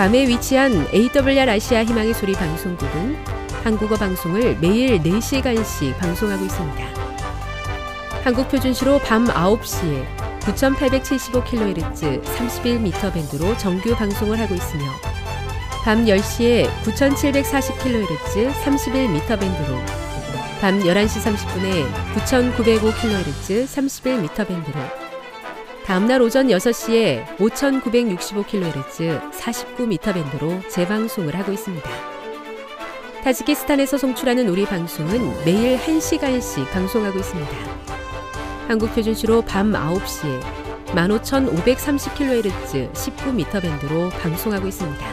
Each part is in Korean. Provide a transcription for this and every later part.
괌에 위치한 AWR 아시아 희망의 소리 방송국은 한국어 방송을 매일 4시간씩 방송하고 있습니다. 한국 표준시로 밤 9시에 9875kHz 31m 밴드로 정규 방송을 하고 있으며 밤 10시에 9740kHz 31m 밴드로 밤 11시 30분에 9905kHz 31m 밴드로 다음날 오전 6시에 5965kHz 49m 밴드로 재방송을 하고 있습니다. 타지키스탄에서 송출하는 우리 방송은 매일 1시간씩 방송하고 있습니다. 한국 표준시로 밤 9시에 15,530kHz 19m 밴드로 방송하고 있습니다.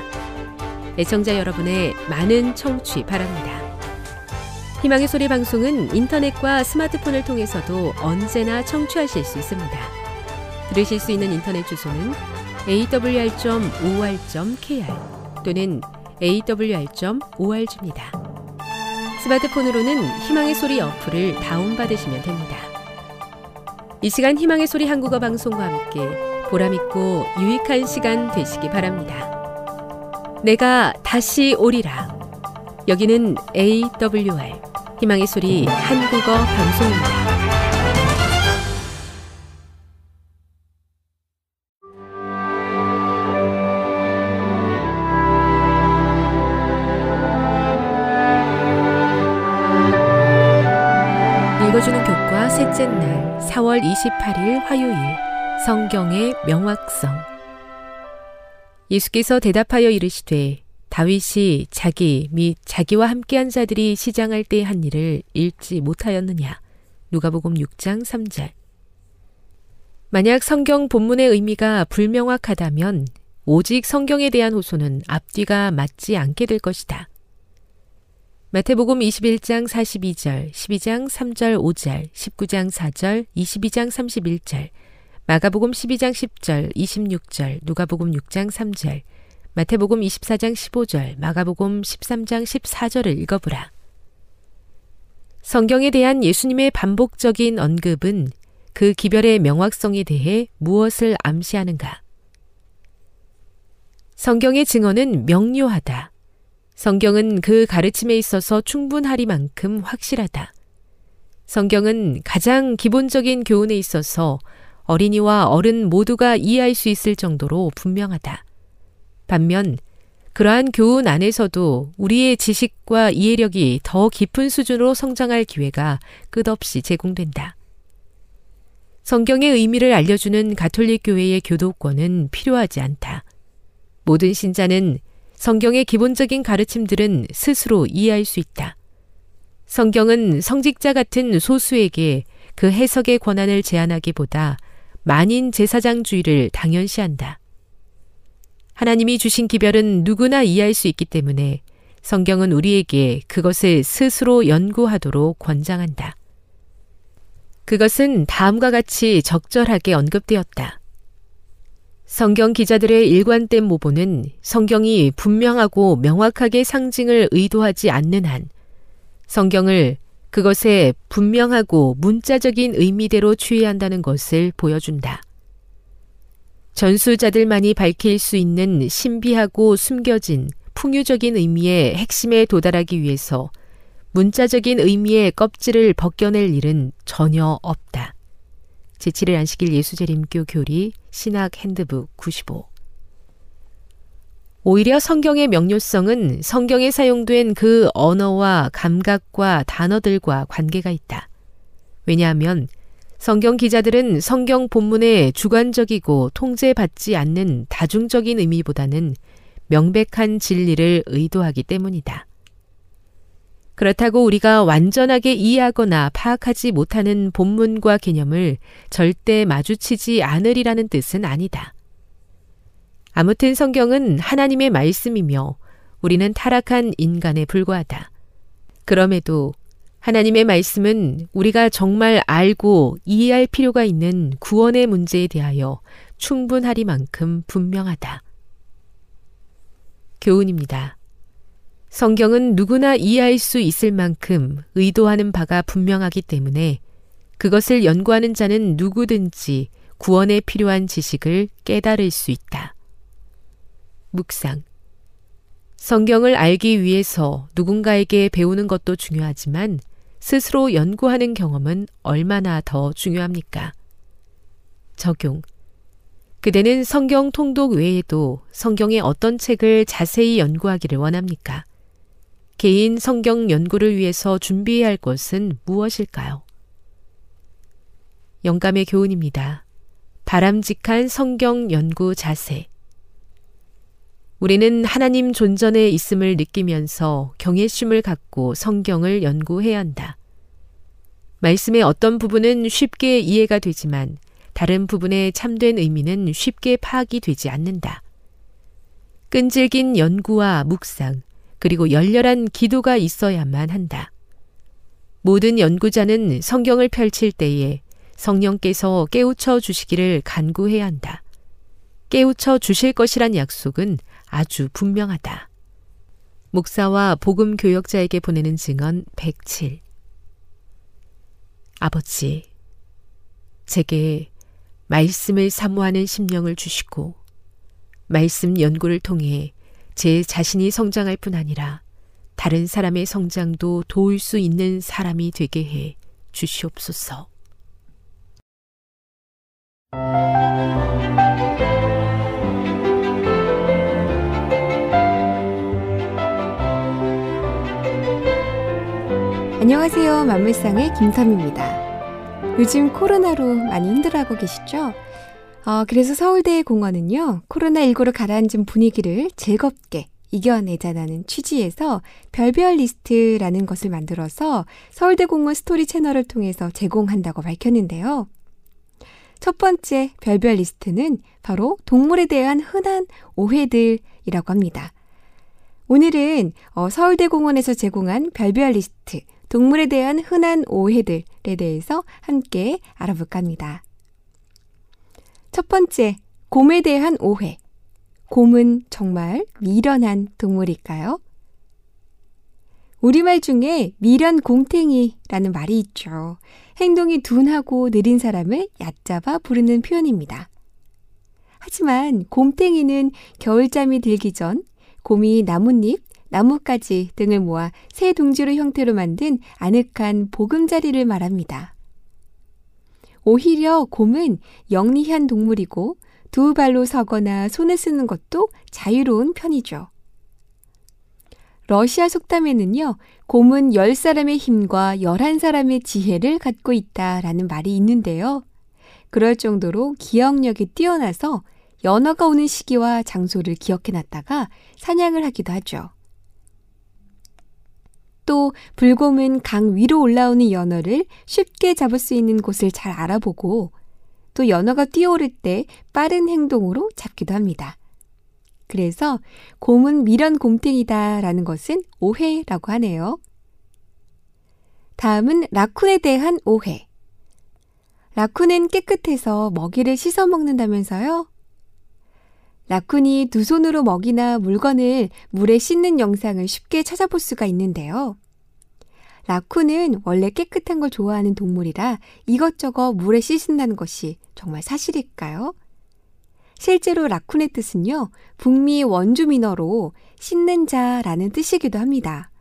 애청자 여러분의 많은 청취 바랍니다. 희망의 소리 방송은 인터넷과 스마트폰을 통해서도 언제나 청취하실 수 있습니다. 들으실 수 있는 인터넷 주소는 awr.or.kr 또는 awr.org입니다. 스마트폰으로는 희망의 소리 어플을 다운받으시면 됩니다. 이 시간 희망의 소리 한국어 방송과 함께 보람있고 유익한 시간 되시기 바랍니다. 내가 다시 오리라. 여기는 AWR 희망의 소리 한국어 방송입니다. 셋째 날 4월 28일 화요일 성경의 명확성. 예수께서 대답하여 이르시되 다윗이 자기 및 자기와 함께한 자들이 시장할 때 한 일을 읽지 못하였느냐? 누가복음 6장 3절. 만약 성경 본문의 의미가 불명확하다면 오직 성경에 대한 호소는 앞뒤가 맞지 않게 될 것이다. 마태복음 21장 42절, 12장 3절 5절, 19장 4절, 22장 31절, 마가복음 12장 10절, 26절, 누가복음 6장 3절, 마태복음 24장 15절, 마가복음 13장 14절을 읽어보라. 성경에 대한 예수님의 반복적인 언급은 그 기별의 명확성에 대해 무엇을 암시하는가? 성경의 증언은 명료하다. 성경은 그 가르침에 있어서 충분하리만큼 확실하다. 성경은 가장 기본적인 교훈에 있어서 어린이와 어른 모두가 이해할 수 있을 정도로 분명하다. 반면 그러한 교훈 안에서도 우리의 지식과 이해력이 더 깊은 수준으로 성장할 기회가 끝없이 제공된다. 성경의 의미를 알려주는 가톨릭 교회의 교도권은 필요하지 않다. 모든 신자는 성경의 기본적인 가르침들은 스스로 이해할 수 있다. 성경은 성직자 같은 소수에게 그 해석의 권한을 제한하기보다 만인 제사장주의를 당연시한다. 하나님이 주신 기별은 누구나 이해할 수 있기 때문에 성경은 우리에게 그것을 스스로 연구하도록 권장한다. 그것은 다음과 같이 적절하게 언급되었다. 성경 기자들의 일관된 모보는 성경이 분명하고 명확하게 상징을 의도하지 않는 한 성경을 그것의 분명하고 문자적인 의미대로 추이한다는 것을 보여준다. 전수자들만이 밝힐 수 있는 신비하고 숨겨진 풍유적인 의미의 핵심에 도달하기 위해서 문자적인 의미의 껍질을 벗겨낼 일은 전혀 없다. 제7일 안식일 예수재림교 교리 신학 핸드북 95 오히려 성경의 명료성은 성경에 사용된 그 언어와 감각과 단어들과 관계가 있다. 왜냐하면 성경 기자들은 성경 본문의 주관적이고 통제받지 않는 다중적인 의미보다는 명백한 진리를 의도하기 때문이다. 그렇다고 우리가 완전하게 이해하거나 파악하지 못하는 본문과 개념을 절대 마주치지 않으리라는 뜻은 아니다. 아무튼 성경은 하나님의 말씀이며 우리는 타락한 인간에 불과하다. 그럼에도 하나님의 말씀은 우리가 정말 알고 이해할 필요가 있는 구원의 문제에 대하여 충분하리만큼 분명하다. 교훈입니다. 성경은 누구나 이해할 수 있을 만큼 의도하는 바가 분명하기 때문에 그것을 연구하는 자는 누구든지 구원에 필요한 지식을 깨달을 수 있다. 묵상. 성경을 알기 위해서 누군가에게 배우는 것도 중요하지만 스스로 연구하는 경험은 얼마나 더 중요합니까? 적용. 그대는 성경 통독 외에도 성경의 어떤 책을 자세히 연구하기를 원합니까? 개인 성경 연구를 위해서 준비해야 할 것은 무엇일까요? 영감의 교훈입니다. 바람직한 성경 연구 자세. 우리는 하나님 존전에 있음을 느끼면서 경외심을 갖고 성경을 연구해야 한다. 말씀의 어떤 부분은 쉽게 이해가 되지만 다른 부분의 참된 의미는 쉽게 파악이 되지 않는다. 끈질긴 연구와 묵상, 그리고 열렬한 기도가 있어야만 한다. 모든 연구자는 성경을 펼칠 때에 성령께서 깨우쳐 주시기를 간구해야 한다. 깨우쳐 주실 것이란 약속은 아주 분명하다. 목사와 복음 교역자에게 보내는 증언 107. 아버지, 제게 말씀을 사모하는 심령을 주시고, 말씀 연구를 통해 제 자신이 성장할 뿐 아니라 다른 사람의 성장도 도울 수 있는 사람이 되게 해 주시옵소서. 안녕하세요. 만물상의 김섬입니다. 요즘 코로나로 많이 힘들어하고 계시죠? 어, 그래서 서울대공원은요, 코로나19로 가라앉은 분위기를 즐겁게 이겨내자라는 취지에서 별별 리스트라는 것을 만들어서 서울대공원 스토리 채널을 통해서 제공한다고 밝혔는데요. 첫 번째 별별 리스트는 바로 동물에 대한 흔한 오해들이라고 합니다. 오늘은 어, 서울대공원에서 제공한 별별 리스트, 동물에 대한 흔한 오해들에 대해서 함께 알아볼까 합니다. 첫 번째, 곰에 대한 오해. 곰은 정말 미련한 동물일까요? 우리말 중에 미련 곰탱이라는 말이 있죠. 행동이 둔하고 느린 사람을 얕잡아 부르는 표현입니다. 하지만 곰탱이는 겨울잠이 들기 전 곰이 나뭇잎, 나뭇가지 등을 모아 새 둥지로 형태로 만든 아늑한 보금자리를 말합니다. 오히려 곰은 영리한 동물이고 두 발로 서거나 손을 쓰는 것도 자유로운 편이죠. 러시아 속담에는요, 곰은 10사람의 힘과 11사람의 지혜를 갖고 있다라는 말이 있는데요. 그럴 정도로 기억력이 뛰어나서 연어가 오는 시기와 장소를 기억해 놨다가 사냥을 하기도 하죠. 또 불곰은 강 위로 올라오는 연어를 쉽게 잡을 수 있는 곳을 잘 알아보고 또 연어가 뛰어오를 때 빠른 행동으로 잡기도 합니다. 그래서 곰은 미련 곰탱이다 라는 것은 오해라고 하네요. 다음은 라쿤에 대한 오해. 라쿤은 깨끗해서 먹이를 씻어 먹는다면서요? 라쿤이 두 손으로 먹이나 물건을 물에 씻는 영상을 쉽게 찾아볼 수가 있는데요. 라쿤은 원래 깨끗한 걸 좋아하는 동물이라 이것저것 물에 씻는다는 것이 정말 사실일까요? 실제로 라쿤의 뜻은요, 북미 원주민어로 씻는 자라는 뜻이기도 합니다.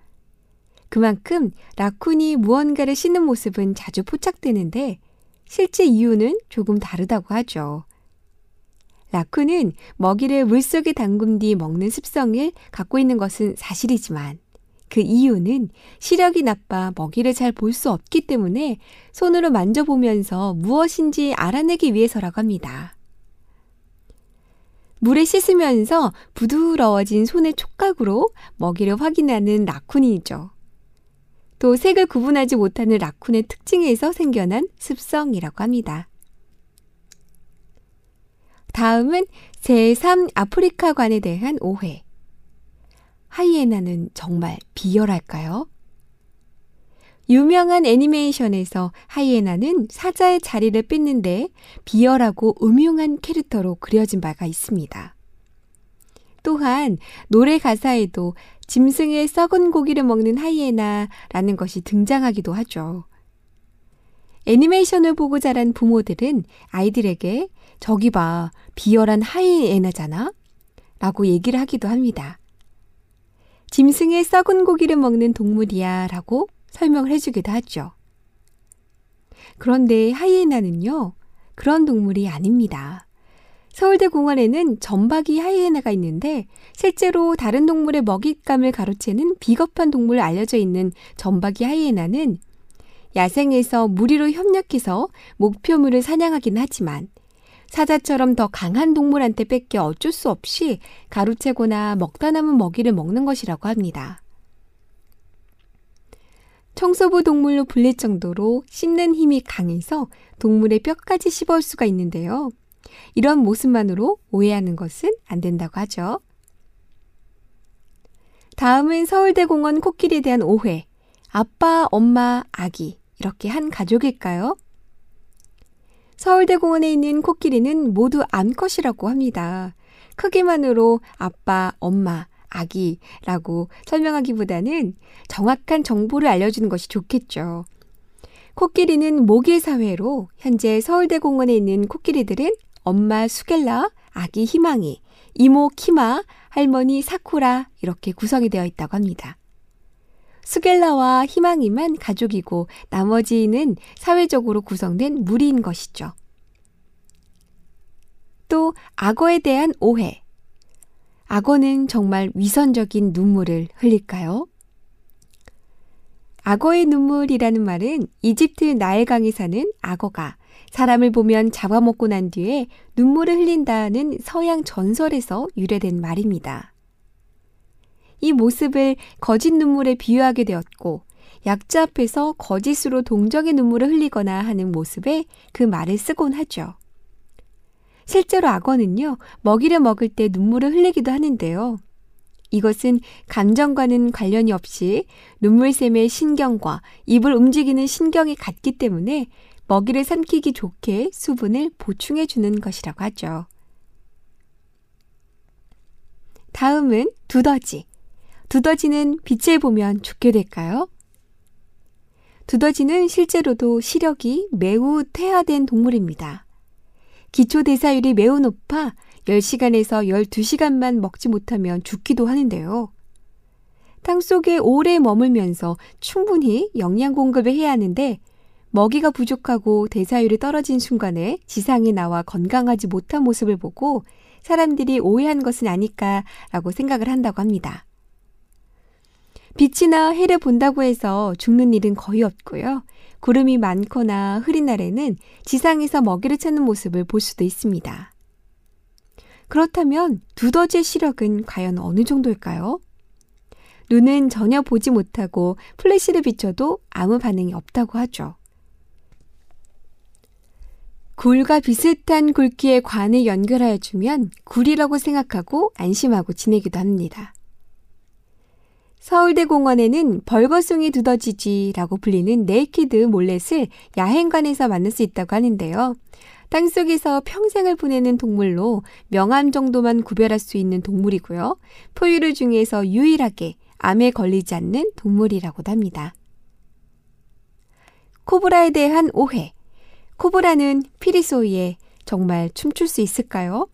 그만큼 라쿤이 무언가를 씻는 모습은 자주 포착되는데 실제 이유는 조금 다르다고 하죠. 라쿤은 먹이를 물속에 담근 뒤 먹는 습성을 갖고 있는 것은 사실이지만 그 이유는 시력이 나빠 먹이를 잘 볼 수 없기 때문에 손으로 만져보면서 무엇인지 알아내기 위해서라고 합니다. 물에 씻으면서 부드러워진 손의 촉각으로 먹이를 확인하는 라쿤이죠. 또 색을 구분하지 못하는 라쿤의 특징에서 생겨난 습성이라고 합니다. 다음은 제3 아프리카관에 대한 오해. 하이에나는 정말 비열할까요? 유명한 애니메이션에서 하이에나는 사자의 자리를 뺏는데 비열하고 음흉한 캐릭터로 그려진 바가 있습니다. 또한 노래 가사에도 짐승의 썩은 고기를 먹는 하이에나라는 것이 등장하기도 하죠. 애니메이션을 보고 자란 부모들은 아이들에게 저기 봐, 비열한 하이에나잖아? 라고 얘기를 하기도 합니다. 짐승의 썩은 고기를 먹는 동물이야 라고 설명을 해주기도 하죠. 그런데 하이에나는요, 그런 동물이 아닙니다. 서울대 공원에는 점박이 하이에나가 있는데 실제로 다른 동물의 먹잇감을 가로채는 비겁한 동물로 알려져 있는 점박이 하이에나는 야생에서 무리로 협력해서 목표물을 사냥하긴 하지만 사자처럼 더 강한 동물한테 뺏겨 어쩔 수 없이 가로채거나 먹다 남은 먹이를 먹는 것이라고 합니다. 청소부 동물로 불릴 정도로 씹는 힘이 강해서 동물의 뼈까지 씹어올 수가 있는데요. 이런 모습만으로 오해하는 것은 안 된다고 하죠. 다음은 서울대공원 코끼리에 대한 오해. 아빠, 엄마, 아기. 이렇게 한 가족일까요? 서울대 공원에 있는 코끼리는 모두 암컷이라고 합니다. 크기만으로 아빠, 엄마, 아기라고 설명하기보다는 정확한 정보를 알려주는 것이 좋겠죠. 코끼리는 모길 사회로 현재 서울대 공원에 있는 코끼리들은 엄마 수겔라, 아기 희망이, 이모 키마, 할머니 사쿠라 이렇게 구성이 되어 있다고 합니다. 수겔라와 희망이만 가족이고 나머지는 사회적으로 구성된 무리인 것이죠. 또 악어에 대한 오해. 악어는 정말 위선적인 눈물을 흘릴까요? 악어의 눈물이라는 말은 이집트 나일강에 사는 악어가 사람을 보면 잡아먹고 난 뒤에 눈물을 흘린다는 서양 전설에서 유래된 말입니다. 이 모습을 거짓 눈물에 비유하게 되었고 약자 앞에서 거짓으로 동정의 눈물을 흘리거나 하는 모습에 그 말을 쓰곤 하죠. 실제로 악어는요, 먹이를 먹을 때 눈물을 흘리기도 하는데요. 이것은 감정과는 관련이 없이 눈물샘의 신경과 입을 움직이는 신경이 같기 때문에 먹이를 삼키기 좋게 수분을 보충해 주는 것이라고 하죠. 다음은 두더지. 두더지는 빛을 보면 죽게 될까요? 두더지는 실제로도 시력이 매우 퇴화된 동물입니다. 기초 대사율이 매우 높아 10시간에서 12시간만 먹지 못하면 죽기도 하는데요. 땅 속에 오래 머물면서 충분히 영양 공급을 해야 하는데 먹이가 부족하고 대사율이 떨어진 순간에 지상에 나와 건강하지 못한 모습을 보고 사람들이 오해한 것은 아닐까라고 생각을 한다고 합니다. 빛이나 해를 본다고 해서 죽는 일은 거의 없고요. 구름이 많거나 흐린 날에는 지상에서 먹이를 찾는 모습을 볼 수도 있습니다. 그렇다면 두더지의 시력은 과연 어느 정도일까요? 눈은 전혀 보지 못하고 플래시를 비춰도 아무 반응이 없다고 하죠. 굴과 비슷한 굵기의 관을 연결하여 주면 굴이라고 생각하고 안심하고 지내기도 합니다. 서울대공원에는 벌거숭이 두더지쥐라고 불리는 naked mole rat을 야행관에서 만날 수 있다고 하는데요. 땅속에서 평생을 보내는 동물로 명암 정도만 구별할 수 있는 동물이고요. 포유류 중에서 유일하게 암에 걸리지 않는 동물이라고도 합니다. 코브라에 대한 오해. 코브라는 피리 소리에 정말 춤출 수 있을까요?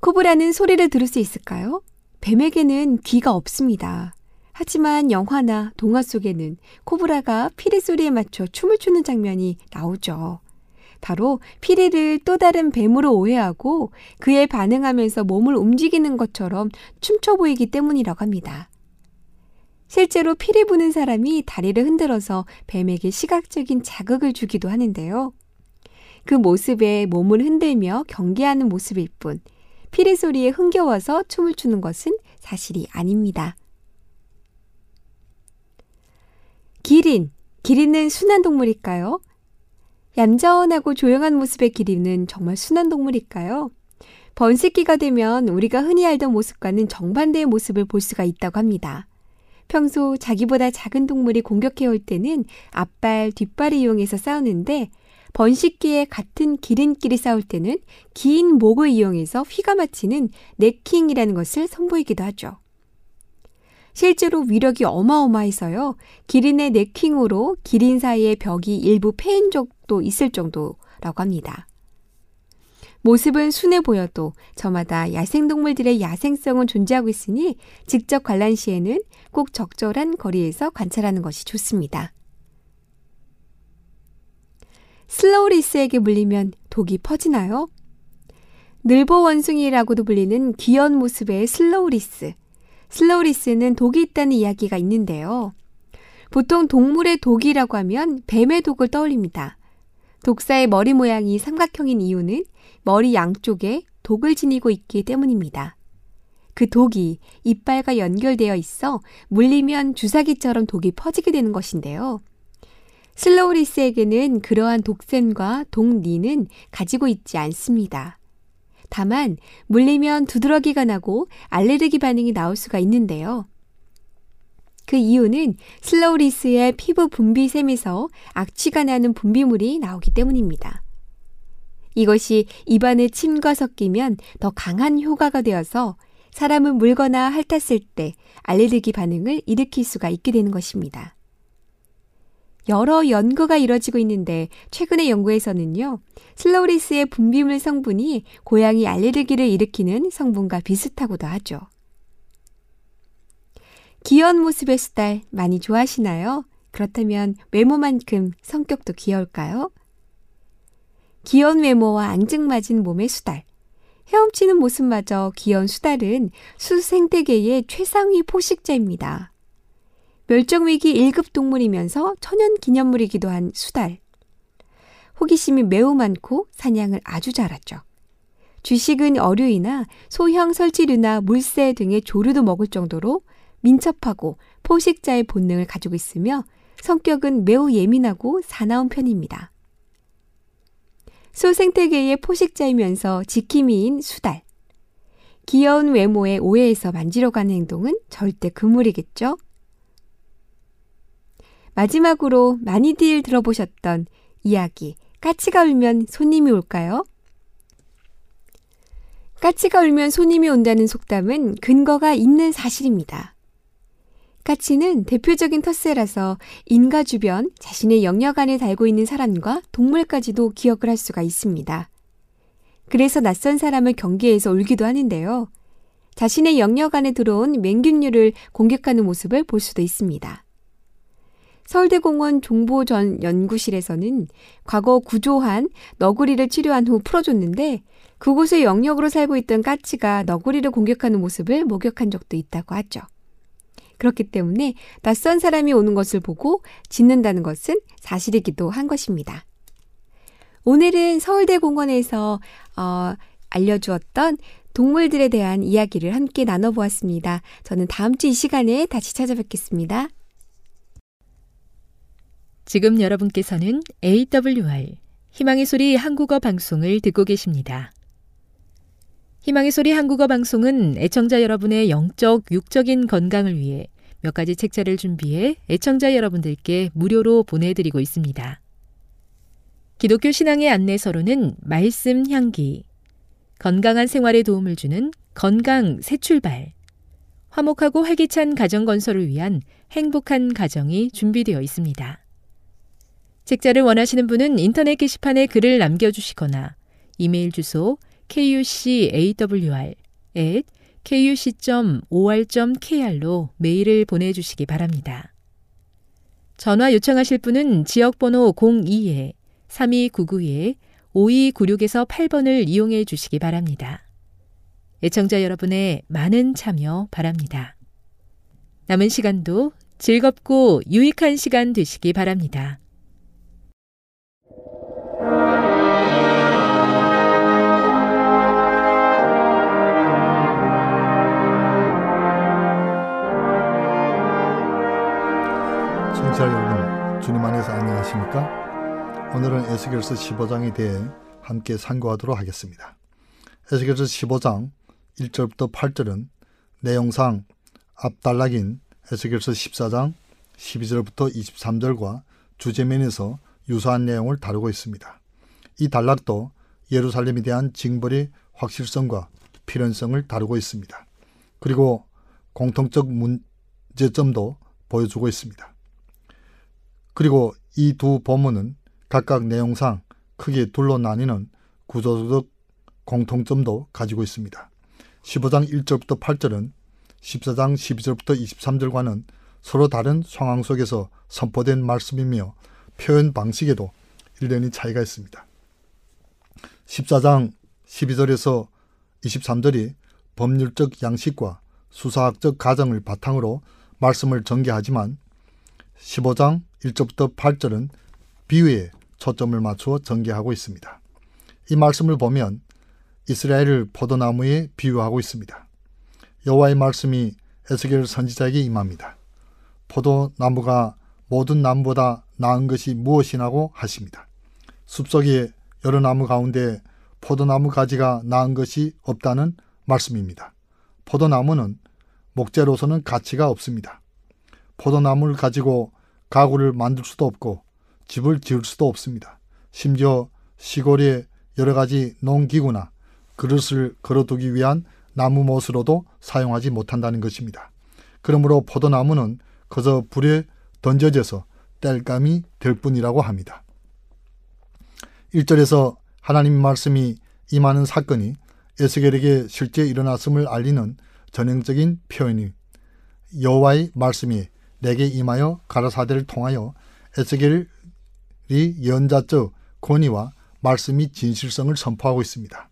코브라는 소리를 들을 수 있을까요? 뱀에게는 귀가 없습니다. 하지만 영화나 동화 속에는 코브라가 피리 소리에 맞춰 춤을 추는 장면이 나오죠. 바로 피리를 또 다른 뱀으로 오해하고 그에 반응하면서 몸을 움직이는 것처럼 춤춰 보이기 때문이라고 합니다. 실제로 피리 부는 사람이 다리를 흔들어서 뱀에게 시각적인 자극을 주기도 하는데요. 그 모습에 몸을 흔들며 경계하는 모습일 뿐 피리 소리에 흥겨워서 춤을 추는 것은 사실이 아닙니다. 기린, 기린은 순한 동물일까요? 얌전하고 조용한 모습의 기린은 정말 순한 동물일까요? 번식기가 되면 우리가 흔히 알던 모습과는 정반대의 모습을 볼 수가 있다고 합니다. 평소 자기보다 작은 동물이 공격해 올 때는 앞발, 뒷발을 이용해서 싸우는데 번식기에 같은 기린끼리 싸울 때는 긴 목을 이용해서 휘가 맞히는 네킹이라는 것을 선보이기도 하죠. 실제로 위력이 어마어마해서요. 기린의 네킹으로 기린 사이의 벽이 일부 패인 적도 있을 정도라고 합니다. 모습은 순해 보여도 저마다 야생동물들의 야생성은 존재하고 있으니 직접 관람 시에는 꼭 적절한 거리에서 관찰하는 것이 좋습니다. slow loris에게 물리면 독이 퍼지나요? 늘보 원숭이라고도 불리는 귀여운 모습의 slow loris. slow loris는 독이 있다는 이야기가 있는데요. 보통 동물의 독이라고 하면 뱀의 독을 떠올립니다. 독사의 머리 모양이 삼각형인 이유는 머리 양쪽에 독을 지니고 있기 때문입니다. 그 독이 이빨과 연결되어 있어 물리면 주사기처럼 독이 퍼지게 되는 것인데요. 슬로우리스에게는 그러한 독샘과 독니는 가지고 있지 않습니다. 다만 물리면 두드러기가 나고 알레르기 반응이 나올 수가 있는데요. 그 이유는 슬로우리스의 피부 분비샘에서 악취가 나는 분비물이 나오기 때문입니다. 이것이 입안에 침과 섞이면 더 강한 효과가 되어서 사람을 물거나 핥았을 때 알레르기 반응을 일으킬 수가 있게 되는 것입니다. 여러 연구가 이뤄지고 있는데 최근의 연구에서는요, 슬로우리스의 분비물 성분이 고양이 알레르기를 일으키는 성분과 비슷하고도 하죠. 귀여운 모습의 수달 많이 좋아하시나요? 그렇다면 외모만큼 성격도 귀여울까요? 귀여운 외모와 앙증맞은 몸의 수달. 헤엄치는 모습마저 귀여운 수달은 수생태계의 최상위 포식자입니다. 멸종위기 1급 동물이면서 천연 기념물이기도 한 수달. 호기심이 매우 많고 사냥을 아주 잘하죠. 주식은 어류이나 소형 설치류나 물새 등의 조류도 먹을 정도로 민첩하고 포식자의 본능을 가지고 있으며 성격은 매우 예민하고 사나운 편입니다. 소 생태계의 포식자이면서 지킴이인 수달. 귀여운 외모에 오해해서 만지러 가는 행동은 절대 금물이겠죠? 마지막으로 많이들 들어보셨던 이야기, 까치가 울면 손님이 올까요? 까치가 울면 손님이 온다는 속담은 근거가 있는 사실입니다. 까치는 대표적인 텃새라서 인가 주변 자신의 영역 안에 달고 있는 사람과 동물까지도 기억을 할 수가 있습니다. 그래서 낯선 사람을 경계해서 울기도 하는데요. 자신의 영역 안에 들어온 맹균류를 공격하는 모습을 볼 수도 있습니다. 서울대공원 종보전 연구실에서는 과거 구조한 너구리를 치료한 후 풀어줬는데 그곳의 영역으로 살고 있던 까치가 너구리를 공격하는 모습을 목격한 적도 있다고 하죠. 그렇기 때문에 낯선 사람이 오는 것을 보고 짖는다는 것은 사실이기도 한 것입니다. 오늘은 서울대공원에서 어, 알려주었던 동물들에 대한 이야기를 함께 나눠보았습니다. 저는 다음 주 이 시간에 다시 찾아뵙겠습니다. 지금 여러분께서는 AWR 희망의 소리 한국어 방송을 듣고 계십니다. 희망의 소리 한국어 방송은 애청자 여러분의 영적, 육적인 건강을 위해 몇 가지 책자를 준비해 애청자 여러분들께 무료로 보내드리고 있습니다. 기독교 신앙의 안내서로는 말씀 향기, 건강한 생활에 도움을 주는 건강 새 출발, 화목하고 활기찬 가정 건설을 위한 행복한 가정이 준비되어 있습니다. 책자를 원하시는 분은 인터넷 게시판에 글을 남겨주시거나 이메일 주소 kucawr kuc.or.kr로 메일을 보내주시기 바랍니다. 전화 요청하실 분은 지역번호 02-3299-5296에서 8번을 이용해 주시기 바랍니다. 애청자 여러분의 많은 참여 바랍니다. 남은 시간도 즐겁고 유익한 시간 되시기 바랍니다. 청취자 여러분, 주님 안에서 안녕하십니까? 오늘은 에스겔서 15장에 대해 함께 상고하도록 하겠습니다. 에스겔서 15장 1절부터 8절은 내용상 앞단락인 에스겔서 14장 12절부터 23절과 주제면에서 유사한 내용을 다루고 있습니다. 이 단락도 예루살렘에 대한 징벌의 확실성과 필연성을 다루고 있습니다. 그리고 공통적 문제점도 보여주고 있습니다. 그리고 이두 본문은 각각 내용상 크게 둘로 나뉘는 구조적 공통점도 가지고 있습니다. 15장 1절부터 8절은 14장 12절부터 23절과는 서로 다른 상황 속에서 선포된 말씀이며 표현 방식에도 일련의 차이가 있습니다. 14장 12절에서 23절이 법률적 양식과 수사학적 가정을 바탕으로 말씀을 전개하지만 15장 1절부터 8절은 비유에 초점을 맞추어 전개하고 있습니다. 이 말씀을 보면 이스라엘을 포도나무에 비유하고 있습니다. 여호와의 말씀이 에스겔 선지자에게 임합니다. 포도나무가 모든 나무보다 나은 것이 무엇이냐고 하십니다. 숲속의 여러 나무 가운데 포도나무 가지가 나은 것이 없다는 말씀입니다. 포도나무는 목재로서는 가치가 없습니다. 포도나무를 가지고 가구를 만들 수도 없고 집을 지을 수도 없습니다. 심지어 시골의 여러 가지 농기구나 그릇을 걸어두기 위한 나무 못으로도 사용하지 못한다는 것입니다. 그러므로 포도나무는 그저 불에 던져져서 땔감이 될 뿐이라고 합니다. 1절에서 하나님 말씀이 임하는 사건이 에스겔에게 실제 일어났음을 알리는 전형적인 표현이 여호와의 말씀이 내게 임하여 가라사대를 통하여 에스겔이 연자적 권위와 말씀이 진실성을 선포하고 있습니다.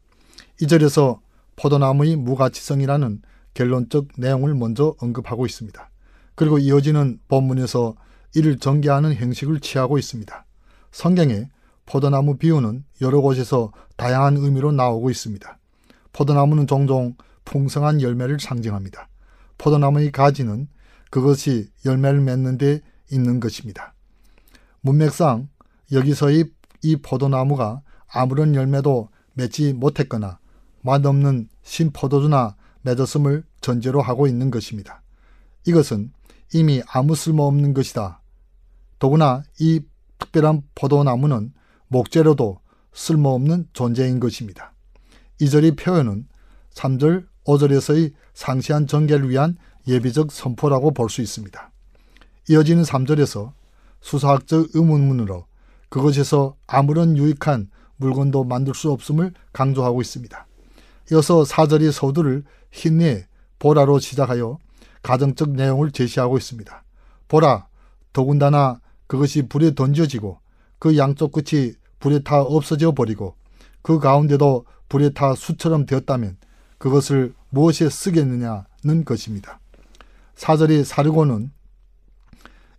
이 절에서 포도나무의 무가치성이라는 결론적 내용을 먼저 언급하고 있습니다. 그리고 이어지는 본문에서 이를 전개하는 형식을 취하고 있습니다. 성경에 포도나무 비유는 여러 곳에서 다양한 의미로 나오고 있습니다. 포도나무는 종종 풍성한 열매를 상징합니다. 포도나무의 가지는 그것이 열매를 맺는 데 있는 것입니다. 문맥상 여기서의 이 포도나무가 아무런 열매도 맺지 못했거나 맛없는 신포도주나 맺었음을 전제로 하고 있는 것입니다. 이것은 이미 아무 쓸모없는 것이다. 더구나 이 특별한 포도나무는 목재로도 쓸모없는 존재인 것입니다. 이절의 표현은 3절, 5절에서의 상시한 전개를 위한 예비적 선포라고 볼 수 있습니다. 이어지는 3절에서 수사학적 의문문으로 그것에서 아무런 유익한 물건도 만들 수 없음을 강조하고 있습니다. 이어서 4절이 서두를 힘내 보라로 시작하여 가정적 내용을 제시하고 있습니다. 보라, 더군다나 그것이 불에 던져지고 그 양쪽 끝이 불에 타 없어져 버리고 그 가운데도 불에 타 수처럼 되었다면 그것을 무엇에 쓰겠느냐는 것입니다. 사절이 사르고는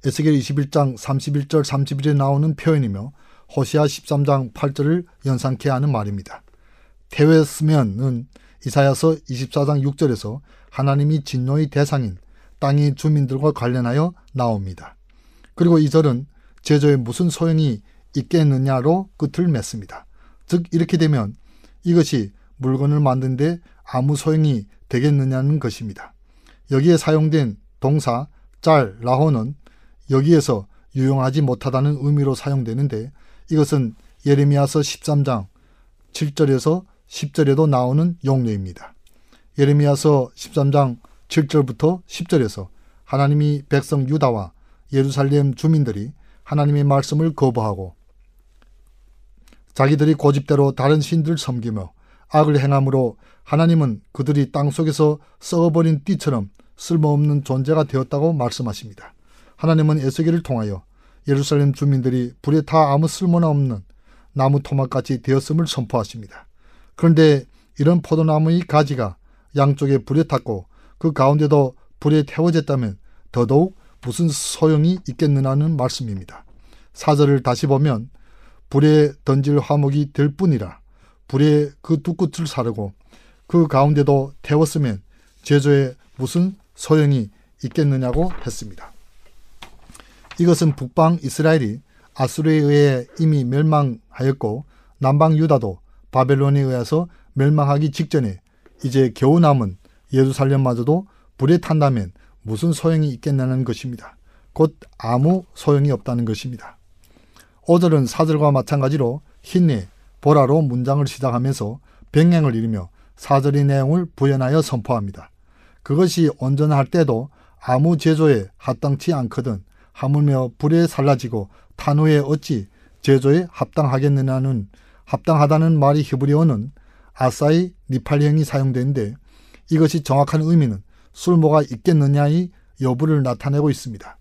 에스겔 21장 31절 31절에 나오는 표현이며 호시아 13장 8절을 연상케 하는 말입니다. 태웨스면은 이사야서 24장 6절에서 하나님이 진노의 대상인 땅의 주민들과 관련하여 나옵니다. 그리고 이 절은 제조에 무슨 소용이 있겠느냐로 끝을 맺습니다. 즉 이렇게 되면 이것이 물건을 만드는데 아무 소용이 되겠느냐는 것입니다. 여기에 사용된 동사 짤 라호는 여기에서 유용하지 못하다는 의미로 사용되는데 이것은 예레미야서 13장 7절에서 10절에도 나오는 용례입니다. 예레미야서 13장 7절부터 10절에서 하나님이 백성 유다와 예루살렘 주민들이 하나님의 말씀을 거부하고 자기들이 고집대로 다른 신들 섬기며 악을 행함으로 하나님은 그들이 땅 속에서 썩어버린 띠처럼 쓸모없는 존재가 되었다고 말씀하십니다. 하나님은 에스겔을 통하여 예루살렘 주민들이 불에 타 아무 쓸모나 없는 나무 토막같이 되었음을 선포하십니다. 그런데 이런 포도나무의 가지가 양쪽에 불에 탔고 그 가운데도 불에 태워졌다면 더더욱 무슨 소용이 있겠느냐는 말씀입니다. 사절을 다시 보면 불에 던질 화목이 될 뿐이라 불에 그 두 끝을 사르고 그 가운데도 태웠으면 제조에 무슨 소용이 있겠느냐고 했습니다. 이것은 북방 이스라엘이 아수르에 의해 이미 멸망하였고 남방 유다도 바벨론에 의해서 멸망하기 직전에 이제 겨우 남은 예루살렘마저도 불에 탄다면 무슨 소용이 있겠냐는 것입니다. 곧 아무 소용이 없다는 것입니다. 5절은 4절과 마찬가지로 힘내 보라로 문장을 시작하면서 병행을 이루며 4절의 내용을 부연하여 선포합니다. 그것이 온전할 때도 아무 제조에 합당치 않거든 하물며 불에 살라지고 탄 후에 어찌 제조에 합당하겠느냐는 합당하다는 말이 히브리어는 아사이 니팔형이 사용되는데 이것이 정확한 의미는 술모가 있겠느냐의 여부를 나타내고 있습니다.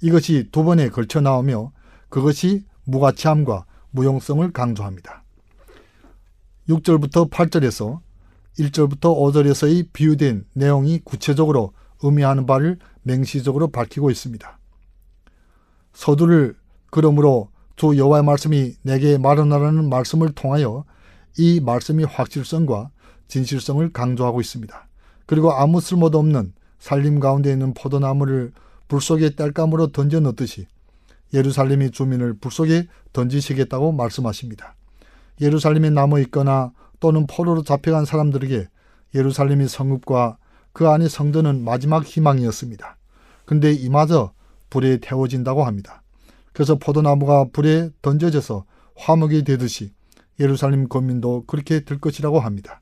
이것이 두 번에 걸쳐 나오며 그것이 무가치함과 무용성을 강조합니다. 6절부터 8절에서 1절부터 5절에서의 비유된 내용이 구체적으로 의미하는 바를 맹시적으로 밝히고 있습니다. 서두를 그러므로 주 여호와의 말씀이 내게 말하라는 말씀을 통하여 이 말씀이 확실성과 진실성을 강조하고 있습니다. 그리고 아무 쓸모도 없는 살림 가운데 있는 포도나무를 불 속에 땔감으로 던져 넣듯이 예루살렘의 주민을 불 속에 던지시겠다고 말씀하십니다. 예루살렘에 남아 있거나 또는 포로로 잡혀간 사람들에게 예루살렘의 성읍과 그 안의 성전은 마지막 희망이었습니다. 근데 이마저 불에 태워진다고 합니다. 그래서 포도나무가 불에 던져져서 화목이 되듯이 예루살렘 거민도 그렇게 될 것이라고 합니다.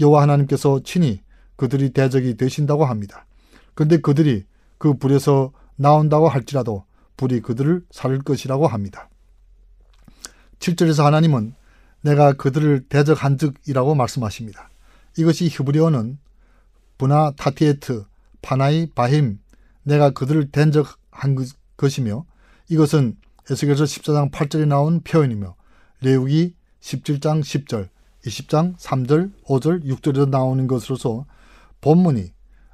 여호와 하나님께서 친히 그들이 대적이 되신다고 합니다. 근데 그들이 그 불에서 나온다고 할지라도 불이 그들을 살릴 것이라고 합니다. 7절에서 하나님은 내가 그들을 대적한 즉이라고 말씀하십니다. 이것이 히브리어는 부나 타티에트, 파나이, 바힘, 내가 그들을 대적한 것이며 이것은 에스겔서 14장 8절에 나온 표현이며 레우기 17장 10절, 20장 3절, 5절, 6절에서 나오는 것으로서 본문이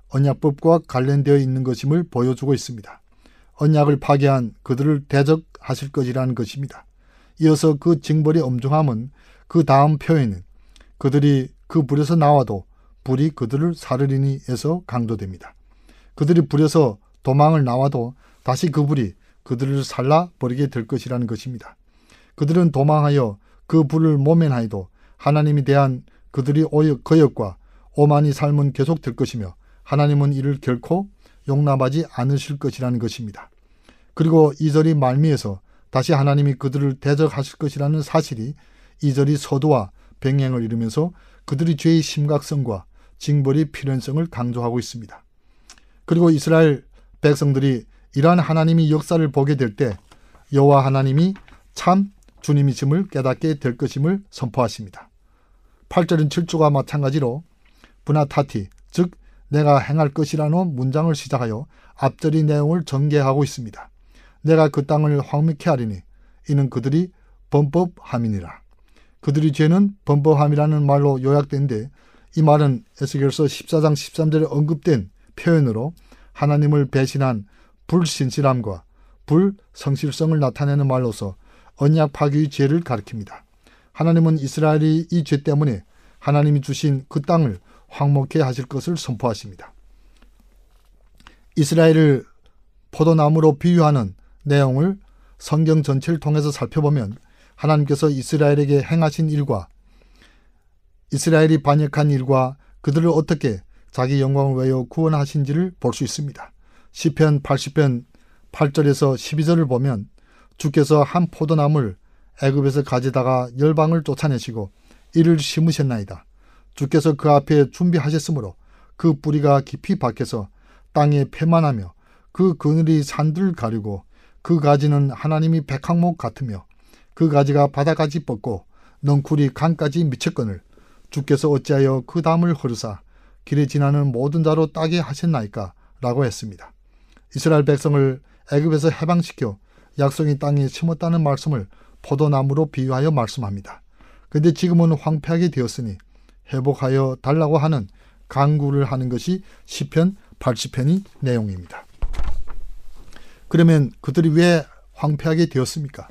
언약법과 관련되어 있는 것임을 보여주고 있습니다. 언약을 파괴한 그들을 대적하실 것이라는 것입니다. 이어서 그 징벌의 엄중함은 그 다음 표현은 그들이 그 불에서 나와도 불이 그들을 사르리니에서 강조됩니다. 그들이 불에서 도망을 나와도 다시 그 불이 그들을 살라 버리게 될 것이라는 것입니다. 그들은 도망하여 그 불을 모면하여도 하나님이 대한 그들이 거역과 오만이 삶은 계속될 것이며 하나님은 이를 결코 용납하지 않으실 것이라는 것입니다. 그리고 이절이 말미에서 다시 하나님이 그들을 대적하실 것이라는 사실이 이절이 서두와 병행을 이루면서 그들이 죄의 심각성과 징벌의 필연성을 강조하고 있습니다. 그리고 이스라엘 백성들이 이러한 하나님의 역사를 보게 될 때 여호와 하나님이 참 주님이심을 깨닫게 될 것임을 선포하십니다. 8절은 7주가 마찬가지로 부나타티 즉 내가 행할 것이라는 문장을 시작하여 앞절의 내용을 전개하고 있습니다. 내가 그 땅을 황미케 하리니 이는 그들이 범법함이니라. 그들이 죄는 범법함이라는 말로 요약된데 이 말은 에스겔서 14장 13절에 언급된 표현으로 하나님을 배신한 불신실함과 불성실성을 나타내는 말로서 언약 파괴의 죄를 가리킵니다. 하나님은 이스라엘이 이 죄 때문에 하나님이 주신 그 땅을 황목해 하실 것을 선포하십니다. 이스라엘을 포도나무로 비유하는 내용을 성경 전체를 통해서 살펴보면 하나님께서 이스라엘에게 행하신 일과 이스라엘이 반역한 일과 그들을 어떻게 자기 영광을 위하여 구원하신지를 볼 수 있습니다. 시편 80편 8절에서 12절을 보면 주께서 한 포도나무를 애굽에서 가지다가 열방을 쫓아내시고 이를 심으셨나이다. 주께서 그 앞에 준비하셨으므로 그 뿌리가 깊이 박혀서 땅에 패만하며 그 그늘이 산들을 가리고 그 가지는 하나님이 백항목 같으며 그 가지가 바다까지 뻗고 넝쿨이 강까지 미쳤거늘 주께서 어찌하여 그 담을 허르사 길에 지나는 모든 자로 따게 하셨나이까 라고 했습니다. 이스라엘 백성을 애굽에서 해방시켜 약속의 땅에 심었다는 말씀을 포도나무로 비유하여 말씀합니다. 근데 지금은 황폐하게 되었으니 회복하여 달라고 하는 강구를 하는 것이 시편 80편의 내용입니다. 그러면 그들이 왜 황폐하게 되었습니까?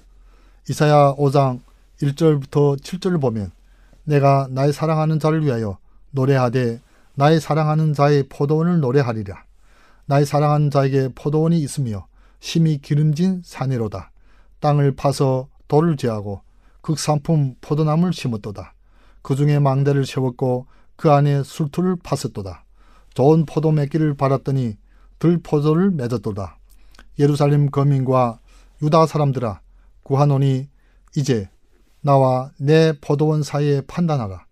이사야 5장 1절부터 7절을 보면 내가 나의 사랑하는 자를 위하여 노래하되 나의 사랑하는 자의 포도원을 노래하리라. 나의 사랑하는 자에게 포도원이 있으며 심히 기름진 산이로다. 땅을 파서 돌을 제하고 극상품 포도나무를 심었도다. 그 중에 망대를 세웠고 그 안에 술투를 팠었도다. 좋은 포도 맺기를 바랐더니 들포도를 맺었도다. 예루살렘 거민과 유다 사람들아 구하노니 이제 나와 내 포도원 사이에 판단하라.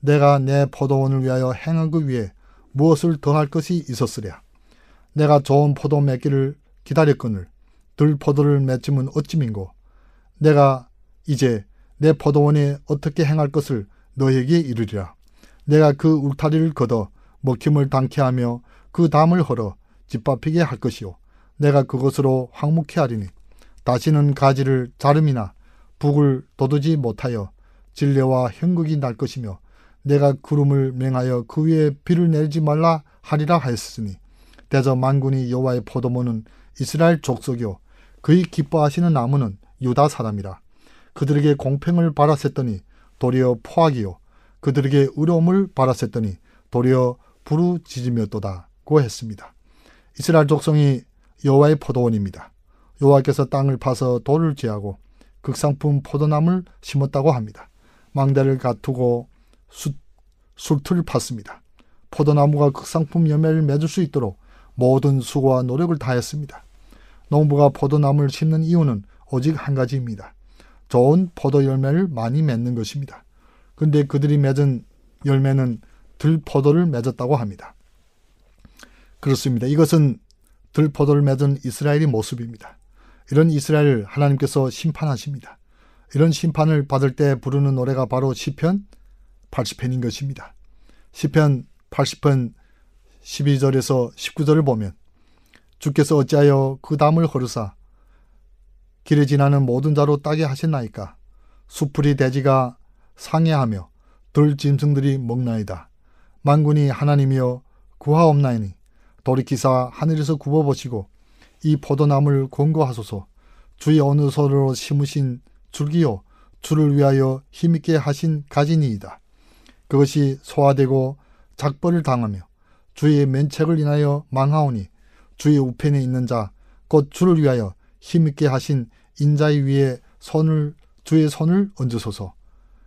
내가 내 포도원을 위하여 행한 그 위에 무엇을 더할 것이 있었으랴. 내가 좋은 포도 맺기를 기다렸거늘 들 포도를 맺으면 어찌민고 내가 이제 내 포도원에 어떻게 행할 것을 너에게 이르리라. 내가 그 울타리를 걷어 먹힘을 당케 하며 그 담을 헐어 짓밟히게 할 것이요. 내가 그것으로 황무케 하리니 다시는 가지를 자름이나 북을 돋우지 못하여 진례와 형극이 날 것이며 내가 구름을 맹하여 그 위에 비를 내리지 말라 하리라 하였으니 대저 만군이 여호와의 포도모는 이스라엘 족속이요 그의 기뻐하시는 나무는 유다 사람이라 그들에게 공평을 바라셌더니 도리어 포악이요 그들에게 의로움을 바라셌더니 도리어 부르짖음이었도다고 했습니다. 이스라엘 족성이 여호와의 포도원입니다. 여호와께서 땅을 파서 돌을 제하고 극상품 포도나무를 심었다고 합니다. 망대를 갖두고 수, 술틀을 팠습니다. 포도나무가 극상품 열매를 맺을 수 있도록 모든 수고와 노력을 다했습니다. 농부가 포도나무를 심는 이유는 오직 한 가지입니다. 좋은 포도 열매를 많이 맺는 것입니다. 그런데 그들이 맺은 열매는 들포도를 맺었다고 합니다. 그렇습니다. 이것은 들포도를 맺은 이스라엘의 모습입니다. 이런 이스라엘을 하나님께서 심판하십니다. 이런 심판을 받을 때 부르는 노래가 바로 시편 80편인 것입니다. 시편 80편 12절에서 19절을 보면 주께서 어찌하여 그 담을 허르사 길에 지나는 모든 자로 따게 하셨나이까 수풀이 대지가 상해하며 들 짐승들이 먹나이다. 만군이 하나님이여 구하옵나이니 돌이키사 하늘에서 굽어보시고 이 포도나무를 권고하소서 주의 어느 소로 심으신 줄기요 주를 위하여 힘있게 하신 가지니이다. 그것이 소화되고 작벌을 당하며 주의 면책을 인하여 망하오니 주의 우편에 있는 자 곧 주를 위하여 힘있게 하신 인자의 위에 손을 주의 손을 얹으소서.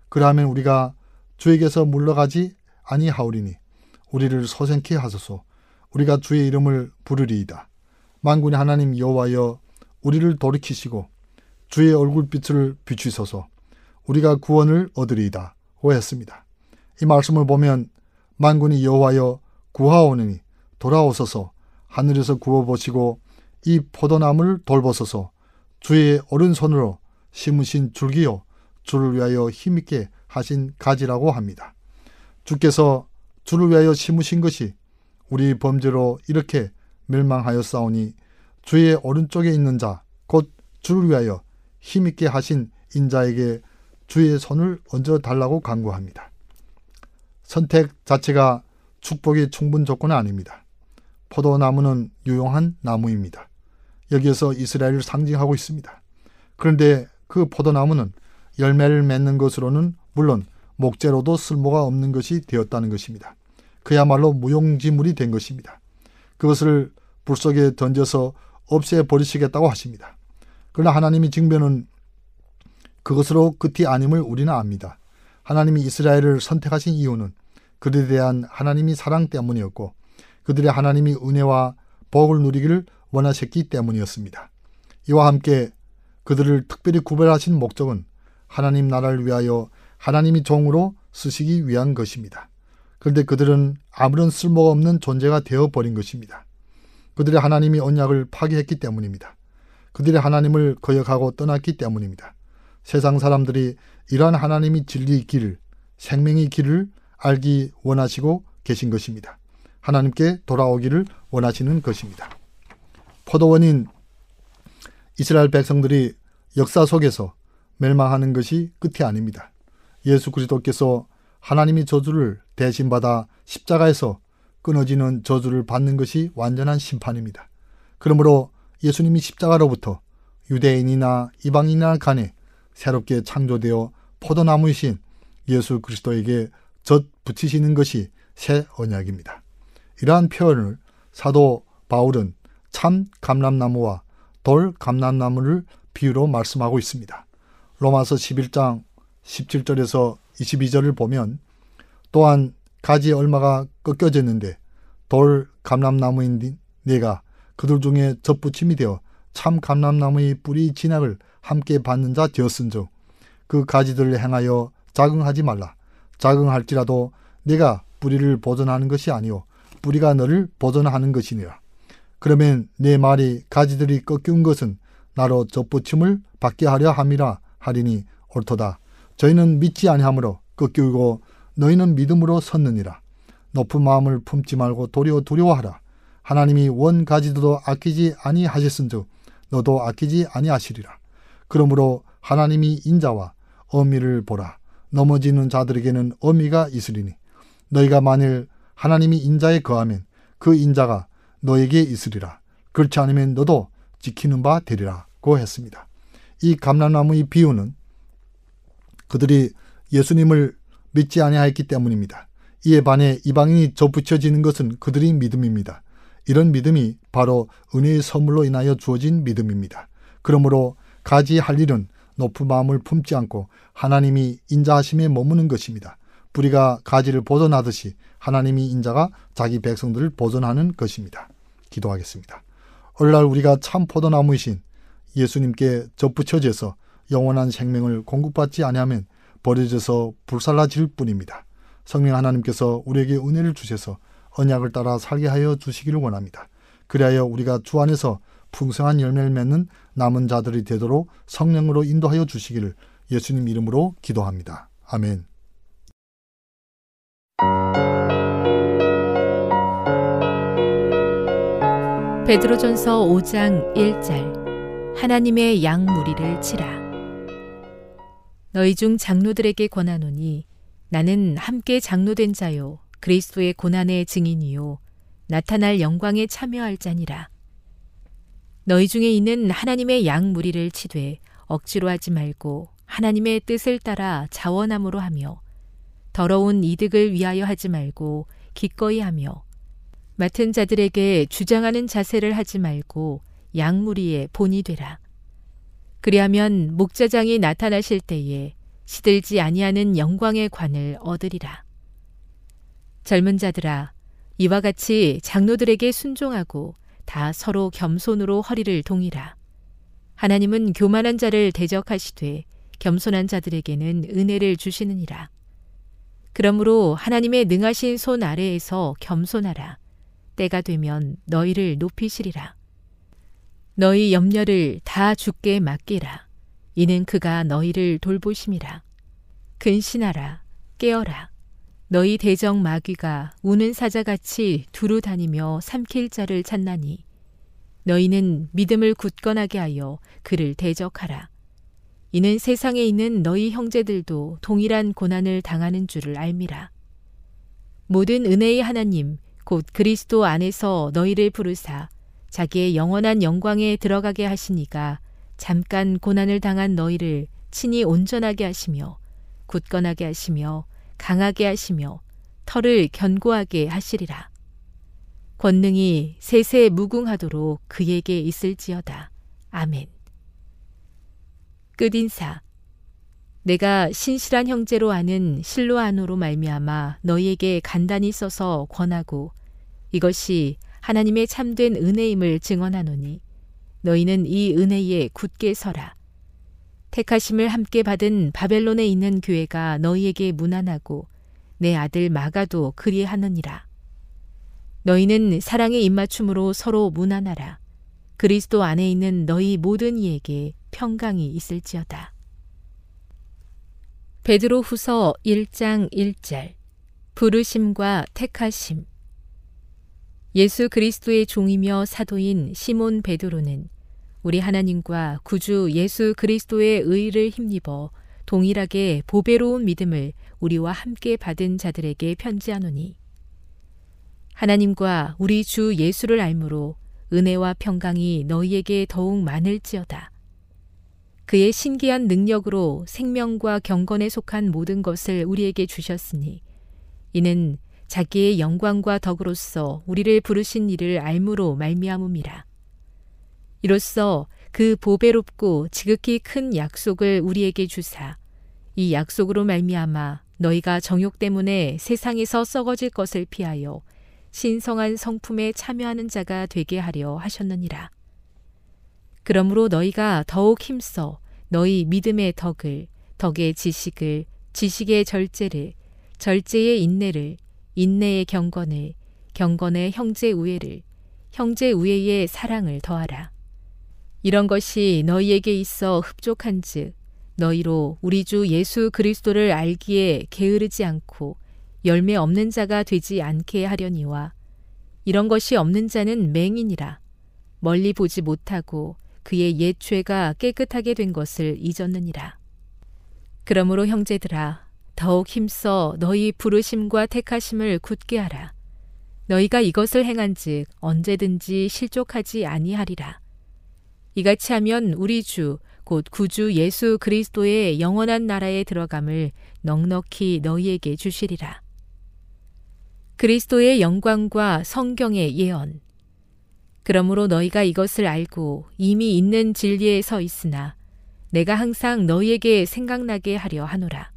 그러하면 우리가 주에게서 물러가지 아니하오리니 우리를 소생케 하소서. 우리가 주의 이름을 부르리이다. 만군의 하나님 여호와여 우리를 돌이키시고 주의 얼굴빛을 비추소서. 우리가 구원을 얻으리이다. 오했습니다. 이 말씀을 보면 만군이 여호와여 구하오느니 돌아오소서 하늘에서 구워보시고 이 포도나무를 돌보소서 주의 오른손으로 심으신 줄기요 주를 위하여 힘있게 하신 가지라고 합니다. 주께서 주를 위하여 심으신 것이 우리 범죄로 이렇게 멸망하였사오니 주의 오른쪽에 있는 자 곧 주를 위하여 힘있게 하신 인자에게 주의 손을 얹어 달라고 강구합니다. 선택 자체가 축복의 충분 조건은 아닙니다. 포도나무는 유용한 나무입니다. 여기에서 이스라엘을 상징하고 있습니다. 그런데 그 포도나무는 열매를 맺는 것으로는 물론 목재로도 쓸모가 없는 것이 되었다는 것입니다. 그야말로 무용지물이 된 것입니다. 그것을 불 속에 던져서 없애버리시겠다고 하십니다. 그러나 하나님이 증변은 그것으로 끝이 아님을 우리는 압니다. 하나님이 이스라엘을 선택하신 이유는 그들에 대한 하나님이 사랑 때문이었고 그들의 하나님이 은혜와 복을 누리기를 원하셨기 때문이었습니다. 이와 함께 그들을 특별히 구별하신 목적은 하나님 나라를 위하여 하나님이 종으로 쓰시기 위한 것입니다. 그런데 그들은 아무런 쓸모가 없는 존재가 되어버린 것입니다. 그들의 하나님이 언약을 파괴했기 때문입니다. 그들의 하나님을 거역하고 떠났기 때문입니다. 세상 사람들이 이러한 하나님이 진리의 길, 생명의 길을 알기 원하시고 계신 것입니다. 하나님께 돌아오기를 원하시는 것입니다. 포도원인 이스라엘 백성들이 역사 속에서 멸망하는 것이 끝이 아닙니다. 예수 그리스도께서 하나님이 저주를 대신 받아 십자가에서 끊어지는 저주를 받는 것이 완전한 심판입니다. 그러므로 예수님이 십자가로부터 유대인이나 이방인이나 간에 새롭게 창조되어 포도나무이신 예수 그리스도에게 젖 붙이시는 것이 새 언약입니다. 이러한 표현을 사도 바울은 참 감람나무와 돌 감람나무를 비유로 말씀하고 있습니다. 로마서 11장 17절에서 22절을 보면 또한 가지 얼마가 꺾여졌는데 돌 감람나무인 네가 그들 중에 젖붙임이 되어 참 감람나무의 뿌리 진학을 함께 받는 자 되었은즉 그 가지들을 행하여 자긍하지 말라. 자긍할지라도 네가 뿌리를 보존하는 것이 아니요 뿌리가 너를 보존하는 것이니라. 그러면 내 말이 가지들이 꺾인 것은 나로 젖붙임을 받게 하려 함이라 하리니 옳도다. 저희는 믿지 아니하므로 꺾이고 너희는 믿음으로 섰느니라. 높은 마음을 품지 말고 도리어 두려워하라. 하나님이 원 가지도 아끼지 아니하셨은즉 너도 아끼지 아니하시리라. 그러므로 하나님이 인자와 어미를 보라. 넘어지는 자들에게는 어미가 있으리니 너희가 만일 하나님이 인자에 거하면 그 인자가 너에게 있으리라. 그렇지 않으면 너도 지키는 바 되리라고 했습니다. 이 감람나무의 비유는 그들이 예수님을 믿지 아니하였기 때문입니다. 이에 반해 이방인이 접붙여지는 것은 그들의 믿음입니다. 이런 믿음이 바로 은혜의 선물로 인하여 주어진 믿음입니다. 그러므로 가지 할 일은 높은 마음을 품지 않고 하나님이 인자하심에 머무는 것입니다. 뿌리가 가지를 보존하듯이 하나님이 인자가 자기 백성들을 보존하는 것입니다. 기도하겠습니다. 오늘날 우리가 참 포도나무이신 예수님께 접붙여져서 영원한 생명을 공급받지 아니하면 버려져서 불살라질 뿐입니다. 성령 하나님께서 우리에게 은혜를 주셔서 언약을 따라 살게 하여 주시기를 원합니다. 그리하여 우리가 주 안에서 풍성한 열매를 맺는 남은 자들이 되도록 성령으로 인도하여 주시기를 예수님 이름으로 기도합니다. 아멘. 베드로전서 5장 1절 하나님의 양 무리를 치라 너희 중 장로들에게 권하노니 나는 함께 장로된 자요 그리스도의 고난의 증인이요 나타날 영광에 참여할 자니라 너희 중에 있는 하나님의 양 무리를 치되 억지로 하지 말고 하나님의 뜻을 따라 자원함으로 하며 더러운 이득을 위하여 하지 말고 기꺼이 하며 맡은 자들에게 주장하는 자세를 하지 말고 양무리의 본이 되라. 그리하면 목자장이 나타나실 때에 시들지 아니하는 영광의 관을 얻으리라. 젊은 자들아, 이와 같이 장로들에게 순종하고 다 서로 겸손으로 허리를 동이라. 하나님은 교만한 자를 대적하시되 겸손한 자들에게는 은혜를 주시느니라. 그러므로 하나님의 능하신 손 아래에서 겸손하라. 때가 되면 너희를 높이시리라. 너희 염려를 다 주께 맡기라. 이는 그가 너희를 돌보심이라. 근신하라. 깨어라. 너희 대적 마귀가 우는 사자같이 두루 다니며 삼킬 자를 찾나니 너희는 믿음을 굳건하게 하여 그를 대적하라. 이는 세상에 있는 너희 형제들도 동일한 고난을 당하는 줄을 알미라. 모든 은혜의 하나님 곧 그리스도 안에서 너희를 부르사 자기의 영원한 영광에 들어가게 하시니가 잠깐 고난을 당한 너희를 친히 온전하게 하시며 굳건하게 하시며 강하게 하시며 털을 견고하게 하시리라. 권능이 세세 무궁하도록 그에게 있을지어다. 아멘. 끝인사. 내가 신실한 형제로 아는 실로아노로 말미암아 너희에게 간단히 써서 권하고 이것이 하나님의 참된 은혜임을 증언하노니 너희는 이 은혜에 굳게 서라. 택하심을 함께 받은 바벨론에 있는 교회가 너희에게 무난하고 내 아들 마가도 그리하느니라. 너희는 사랑의 입맞춤으로 서로 무난하라. 그리스도 안에 있는 너희 모든 이에게 평강이 있을지어다. 베드로 후서 1장 1절 부르심과 택하심 예수 그리스도의 종이며 사도인 시몬 베드로는 우리 하나님과 구주 예수 그리스도의 의를 힘입어 동일하게 보배로운 믿음을 우리와 함께 받은 자들에게 편지하노니 하나님과 우리 주 예수를 알므로 은혜와 평강이 너희에게 더욱 많을지어다. 그의 신기한 능력으로 생명과 경건에 속한 모든 것을 우리에게 주셨으니 이는 자기의 영광과 덕으로서 우리를 부르신 이를 알므로 말미암음이라. 이로써 그 보배롭고 지극히 큰 약속을 우리에게 주사 이 약속으로 말미암아 너희가 정욕 때문에 세상에서 썩어질 것을 피하여 신성한 성품에 참여하는 자가 되게 하려 하셨느니라. 그러므로 너희가 더욱 힘써 너희 믿음의 덕을, 덕의 지식을, 지식의 절제를, 절제의 인내를, 인내의 경건을, 경건의 형제 우애를, 형제 우애의 사랑을 더하라. 이런 것이 너희에게 있어 흡족한즉 너희로 우리 주 예수 그리스도를 알기에 게으르지 않고 열매 없는 자가 되지 않게 하려니와 이런 것이 없는 자는 맹인이라 멀리 보지 못하고 그의 옛 죄가 깨끗하게 된 것을 잊었느니라. 그러므로 형제들아 더욱 힘써 너희 부르심과 택하심을 굳게 하라. 너희가 이것을 행한즉 언제든지 실족하지 아니하리라. 이같이 하면 우리 주 곧 구주 예수 그리스도의 영원한 나라에 들어감을 넉넉히 너희에게 주시리라. 그리스도의 영광과 성경의 예언. 그러므로 너희가 이것을 알고 이미 있는 진리에 서 있으나 내가 항상 너희에게 생각나게 하려 하노라.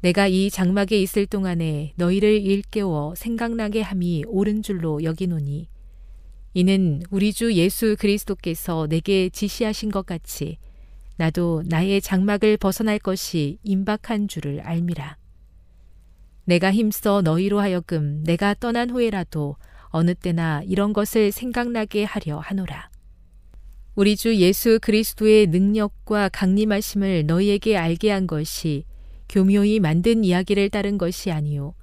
내가 이 장막에 있을 동안에 너희를 일깨워 생각나게 함이 옳은 줄로 여기노니 이는 우리 주 예수 그리스도께서 내게 지시하신 것 같이 나도 나의 장막을 벗어날 것이 임박한 줄을 알미라. 내가 힘써 너희로 하여금 내가 떠난 후에라도 어느 때나 이런 것을 생각나게 하려 하노라. 우리 주 예수 그리스도의 능력과 강림하심을 너희에게 알게 한 것이 교묘히 만든 이야기를 따른 것이 아니요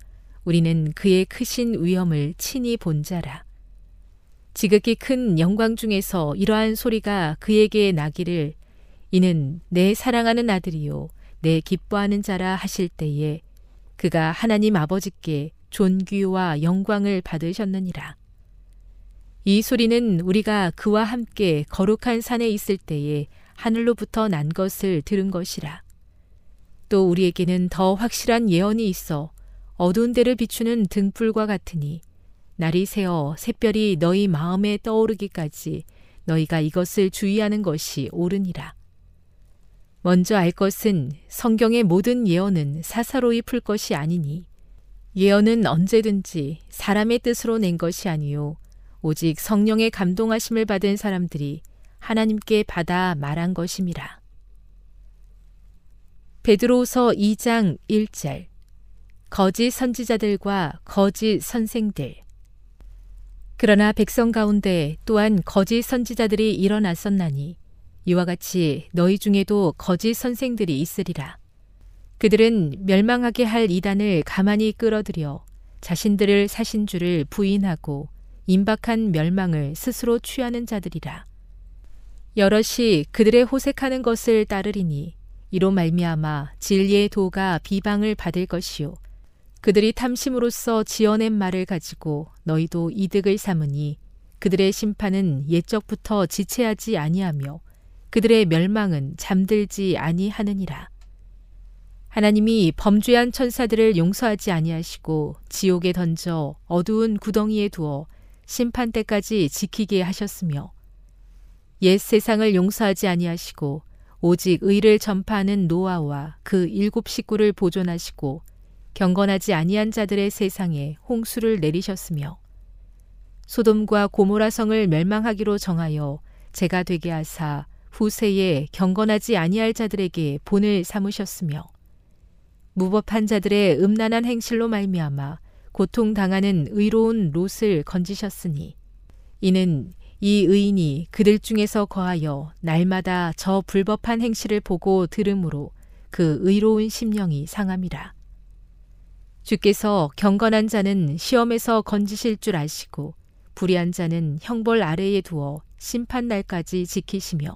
우리는 그의 크신 위엄을 친히 본 자라. 지극히 큰 영광 중에서 이러한 소리가 그에게 나기를 이는 내 사랑하는 아들이요 내 기뻐하는 자라 하실 때에 그가 하나님 아버지께 존귀와 영광을 받으셨느니라. 이 소리는 우리가 그와 함께 거룩한 산에 있을 때에 하늘로부터 난 것을 들은 것이라. 또 우리에게는 더 확실한 예언이 있어 어두운 데를 비추는 등불과 같으니 날이 새어 샛별이 너희 마음에 떠오르기까지 너희가 이것을 주의하는 것이 옳으니라. 먼저 알 것은 성경의 모든 예언은 사사로이 풀 것이 아니니 예언은 언제든지 사람의 뜻으로 낸 것이 아니요 오직 성령의 감동하심을 받은 사람들이 하나님께 받아 말한 것임이라. 베드로서 2장 1절 거짓 선지자들과 거짓 선생들 그러나 백성 가운데 또한 거짓 선지자들이 일어났었나니 이와 같이 너희 중에도 거짓 선생들이 있으리라. 그들은 멸망하게 할 이단을 가만히 끌어들여 자신들을 사신 줄을 부인하고 임박한 멸망을 스스로 취하는 자들이라. 여럿이 그들의 호색하는 것을 따르리니 이로 말미암아 진리의 도가 비방을 받을 것이요 그들이 탐심으로써 지어낸 말을 가지고 너희도 이득을 삼으니 그들의 심판은 옛적부터 지체하지 아니하며 그들의 멸망은 잠들지 아니하느니라. 하나님이 범죄한 천사들을 용서하지 아니하시고 지옥에 던져 어두운 구덩이에 두어 심판 때까지 지키게 하셨으며 옛 세상을 용서하지 아니하시고 오직 의를 전파하는 노아와 그 일곱 식구를 보존하시고 경건하지 아니한 자들의 세상에 홍수를 내리셨으며 소돔과 고모라 성을 멸망하기로 정하여 제가 되게 하사 후세에 경건하지 아니할 자들에게 본을 삼으셨으며 무법한 자들의 음란한 행실로 말미암아 고통당하는 의로운 롯을 건지셨으니 이는 이 의인이 그들 중에서 거하여 날마다 저 불법한 행실을 보고 들으므로 그 의로운 심령이 상함이라. 주께서 경건한 자는 시험에서 건지실 줄 아시고 불의한 자는 형벌 아래에 두어 심판 날까지 지키시며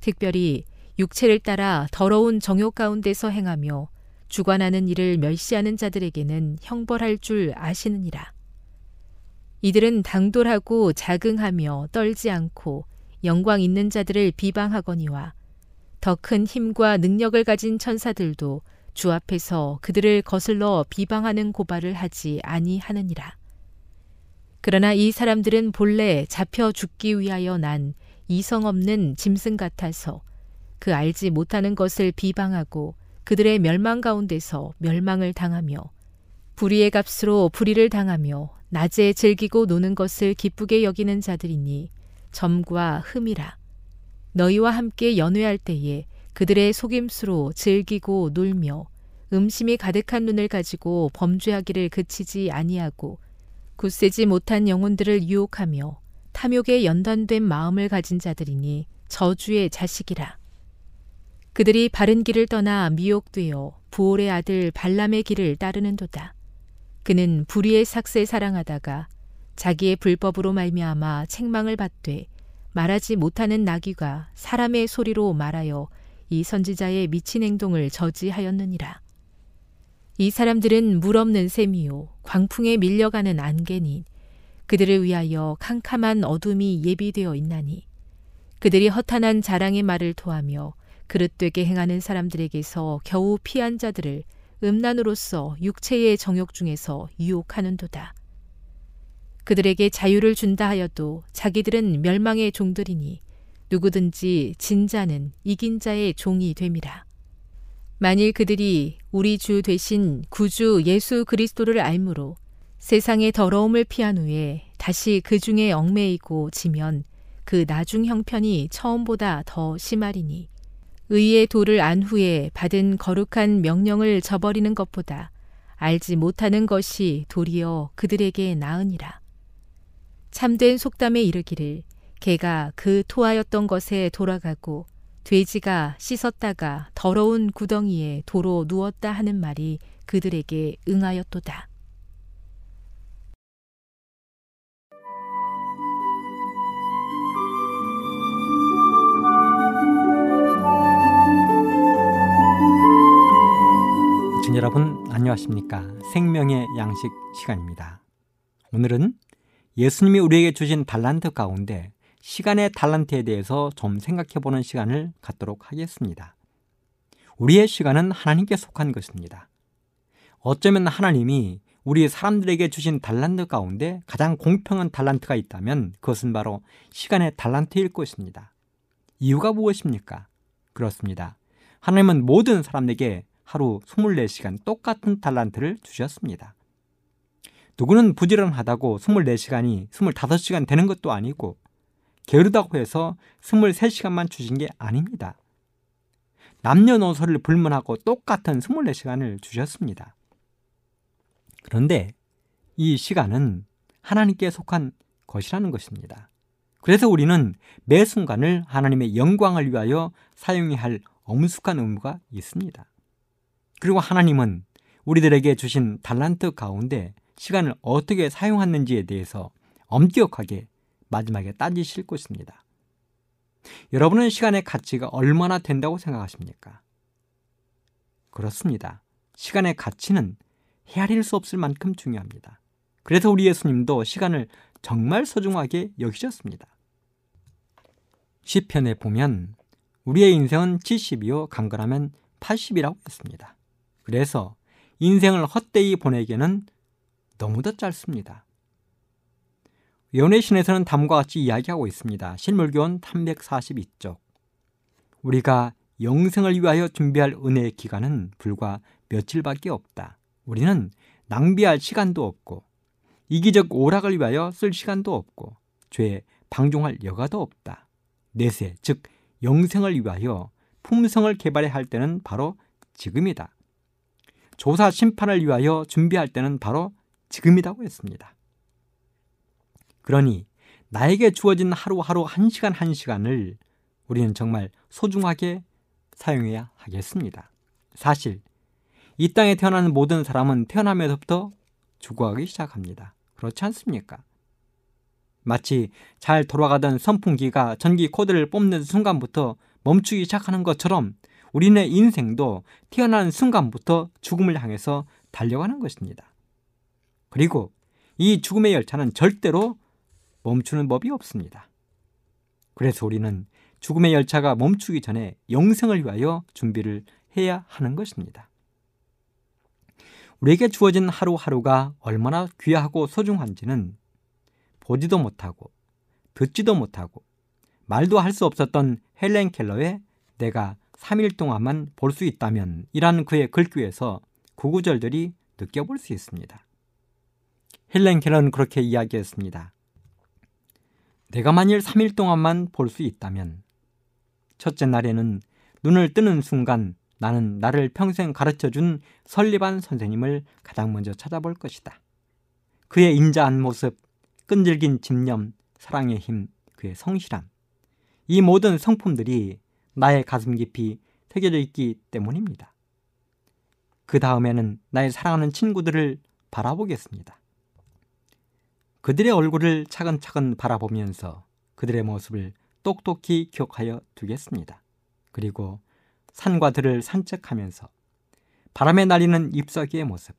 특별히 육체를 따라 더러운 정욕 가운데서 행하며 주관하는 일을 멸시하는 자들에게는 형벌할 줄 아시느니라. 이들은 당돌하고 자긍하며 떨지 않고 영광 있는 자들을 비방하거니와 더 큰 힘과 능력을 가진 천사들도 주 앞에서 그들을 거슬러 비방하는 고발을 하지 아니하느니라. 그러나 이 사람들은 본래 잡혀 죽기 위하여 난 이성 없는 짐승 같아서 그 알지 못하는 것을 비방하고 그들의 멸망 가운데서 멸망을 당하며 불의의 값으로 불의를 당하며 낮에 즐기고 노는 것을 기쁘게 여기는 자들이니 점과 흠이라. 너희와 함께 연회할 때에 그들의 속임수로 즐기고 놀며 음심이 가득한 눈을 가지고 범죄하기를 그치지 아니하고 굳세지 못한 영혼들을 유혹하며 탐욕에 연단된 마음을 가진 자들이니 저주의 자식이라. 그들이 바른 길을 떠나 미혹되어 부올의 아들 발람의 길을 따르는도다. 그는 불의의 삭세 사랑하다가 자기의 불법으로 말미암아 책망을 받되 말하지 못하는 나귀가 사람의 소리로 말하여 이 선지자의 미친 행동을 저지하였느니라. 이 사람들은 물 없는 셈이요 광풍에 밀려가는 안개니 그들을 위하여 캄캄한 어둠이 예비되어 있나니 그들이 허탄한 자랑의 말을 토하며 그릇되게 행하는 사람들에게서 겨우 피한 자들을 음란으로서 육체의 정욕 중에서 유혹하는도다. 그들에게 자유를 준다 하여도 자기들은 멸망의 종들이니 누구든지 진자는 이긴 자의 종이 됨이라. 만일 그들이 우리 주 되신 구주 예수 그리스도를 알므로 세상의 더러움을 피한 후에 다시 그 중에 얽매이고 지면 그 나중 형편이 처음보다 더 심하리니 의의 도를 안 후에 받은 거룩한 명령을 저버리는 것보다 알지 못하는 것이 도리어 그들에게 나으니라. 참된 속담에 이르기를 개가 그 토하였던 것에 돌아가고 돼지가 씻었다가 더러운 구덩이에 도로 누웠다 하는 말이 그들에게 응하였도다. 여러분 안녕하십니까? 생명의 양식 시간입니다. 오늘은 예수님이 우리에게 주신 달란트 가운데 시간의 달란트에 대해서 좀 생각해 보는 시간을 갖도록 하겠습니다. 우리의 시간은 하나님께 속한 것입니다. 어쩌면 하나님이 우리 사람들에게 주신 달란트 가운데 가장 공평한 달란트가 있다면 그것은 바로 시간의 달란트일 것입니다. 이유가 무엇입니까? 그렇습니다. 하나님은 모든 사람에게 하루 24시간 똑같은 달란트를 주셨습니다. 누구는 부지런하다고 24시간이 25시간 되는 것도 아니고 게으르다고 해서 23시간만 주신 게 아닙니다. 남녀노소를 불문하고 똑같은 24시간을 주셨습니다. 그런데 이 시간은 하나님께 속한 것이라는 것입니다. 그래서 우리는 매 순간을 하나님의 영광을 위하여 사용해야 할 엄숙한 의무가 있습니다. 그리고 하나님은 우리들에게 주신 달란트 가운데 시간을 어떻게 사용했는지에 대해서 엄격하게 마지막에 따지실 것입니다. 여러분은 시간의 가치가 얼마나 된다고 생각하십니까? 그렇습니다. 시간의 가치는 헤아릴 수 없을 만큼 중요합니다. 그래서 우리 예수님도 시간을 정말 소중하게 여기셨습니다. 시편에 보면 우리의 인생은 70이요 강건하면 80이라고 했습니다. 그래서 인생을 헛되이 보내기에는 너무도 짧습니다. 연애신에서는 다음과 같이 이야기하고 있습니다. 실물교원 342쪽. 우리가 영생을 위하여 준비할 은혜의 기간은 불과 며칠밖에 없다. 우리는 낭비할 시간도 없고 이기적 오락을 위하여 쓸 시간도 없고 죄에 방종할 여가도 없다. 내세, 즉 영생을 위하여 품성을 개발해야 할 때는 바로 지금이다. 조사 심판을 위하여 준비할 때는 바로 지금이라고 했습니다. 그러니 나에게 주어진 하루하루 한 시간 한 시간을 우리는 정말 소중하게 사용해야 하겠습니다. 사실 이 땅에 태어나는 모든 사람은 태어나면서부터 죽어가기 시작합니다. 그렇지 않습니까? 마치 잘 돌아가던 선풍기가 전기 코드를 뽑는 순간부터 멈추기 시작하는 것처럼 우리네 인생도 태어나는 순간부터 죽음을 향해서 달려가는 것입니다. 그리고 이 죽음의 열차는 절대로 멈추는 법이 없습니다. 그래서 우리는 죽음의 열차가 멈추기 전에 영생을 위하여 준비를 해야 하는 것입니다. 우리에게 주어진 하루하루가 얼마나 귀하고 소중한지는 보지도 못하고 듣지도 못하고 말도 할 수 없었던 헬렌 켈러의 내가 3일 동안만 볼 수 있다면 이라는 그의 글귀에서 구구절들이 느껴볼 수 있습니다. 헬렌 켈러는 그렇게 이야기했습니다. 내가 만일 3일 동안만 볼 수 있다면 첫째 날에는 눈을 뜨는 순간 나는 나를 평생 가르쳐 준 설리반 선생님을 가장 먼저 찾아볼 것이다. 그의 인자한 모습, 끈질긴 집념, 사랑의 힘, 그의 성실함. 이 모든 성품들이 나의 가슴 깊이 새겨져 있기 때문입니다. 그 다음에는 나의 사랑하는 친구들을 바라보겠습니다. 그들의 얼굴을 차근차근 바라보면서 그들의 모습을 똑똑히 기억하여 두겠습니다. 그리고 산과 들을 산책하면서 바람에 날리는 잎사귀의 모습,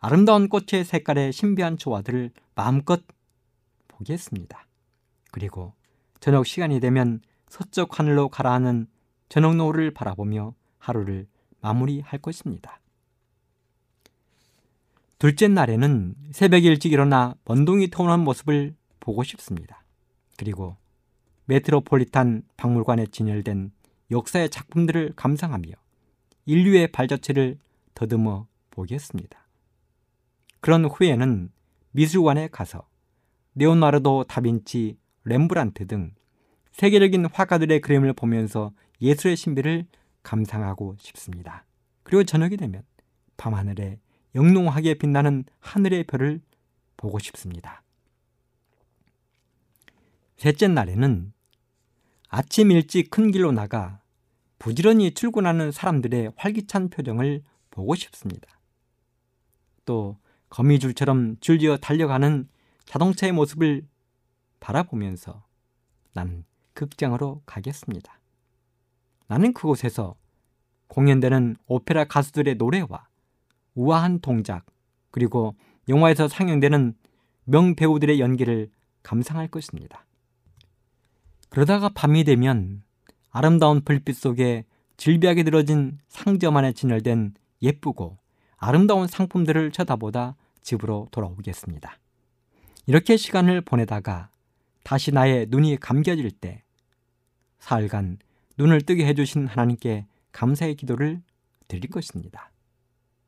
아름다운 꽃의 색깔의 신비한 조화들을 마음껏 보겠습니다. 그리고 저녁 시간이 되면 서쪽 하늘로 가라앉는 저녁 노을을 바라보며 하루를 마무리할 것입니다. 둘째 날에는 새벽 일찍 일어나 먼동이 터오는 모습을 보고 싶습니다. 그리고 메트로폴리탄 박물관에 진열된 역사의 작품들을 감상하며 인류의 발자취를 더듬어 보겠습니다. 그런 후에는 미술관에 가서 레오나르도 다빈치, 렘브란트 등 세계적인 화가들의 그림을 보면서 예술의 신비를 감상하고 싶습니다. 그리고 저녁이 되면 밤하늘에 영롱하게 빛나는 하늘의 별을 보고 싶습니다. 셋째 날에는 아침 일찍 큰 길로 나가 부지런히 출근하는 사람들의 활기찬 표정을 보고 싶습니다. 또 거미줄처럼 줄지어 달려가는 자동차의 모습을 바라보면서 나는 극장으로 가겠습니다. 나는 그곳에서 공연되는 오페라 가수들의 노래와 우아한 동작, 그리고 영화에서 상영되는 명배우들의 연기를 감상할 것입니다. 그러다가 밤이 되면 아름다운 불빛 속에 질비하게 들어진 상점 안에 진열된 예쁘고 아름다운 상품들을 쳐다보다 집으로 돌아오겠습니다. 이렇게 시간을 보내다가 다시 나의 눈이 감겨질 때 사흘간 눈을 뜨게 해주신 하나님께 감사의 기도를 드릴 것입니다.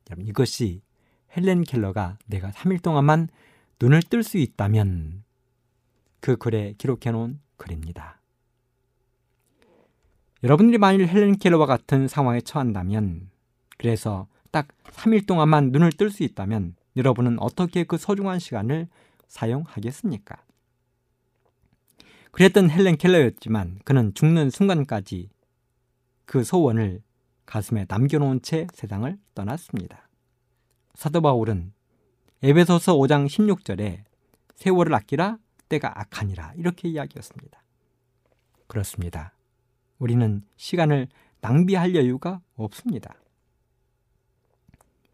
여러분 이것이 헬렌 켈러가 내가 3일 동안만 눈을 뜰 수 있다면 그 글에 기록해 놓은 글입니다. 여러분들이 만일 헬렌 켈러와 같은 상황에 처한다면 그래서 딱 3일 동안만 눈을 뜰 수 있다면 여러분은 어떻게 그 소중한 시간을 사용하겠습니까? 그랬던 헬렌 켈러였지만 그는 죽는 순간까지 그 소원을 가슴에 남겨놓은 채 세상을 떠났습니다. 사도 바울은 에베소서 5장 16절에 세월을 아끼라 때가 악하니라 이렇게 이야기했습니다. 그렇습니다. 우리는 시간을 낭비할 여유가 없습니다.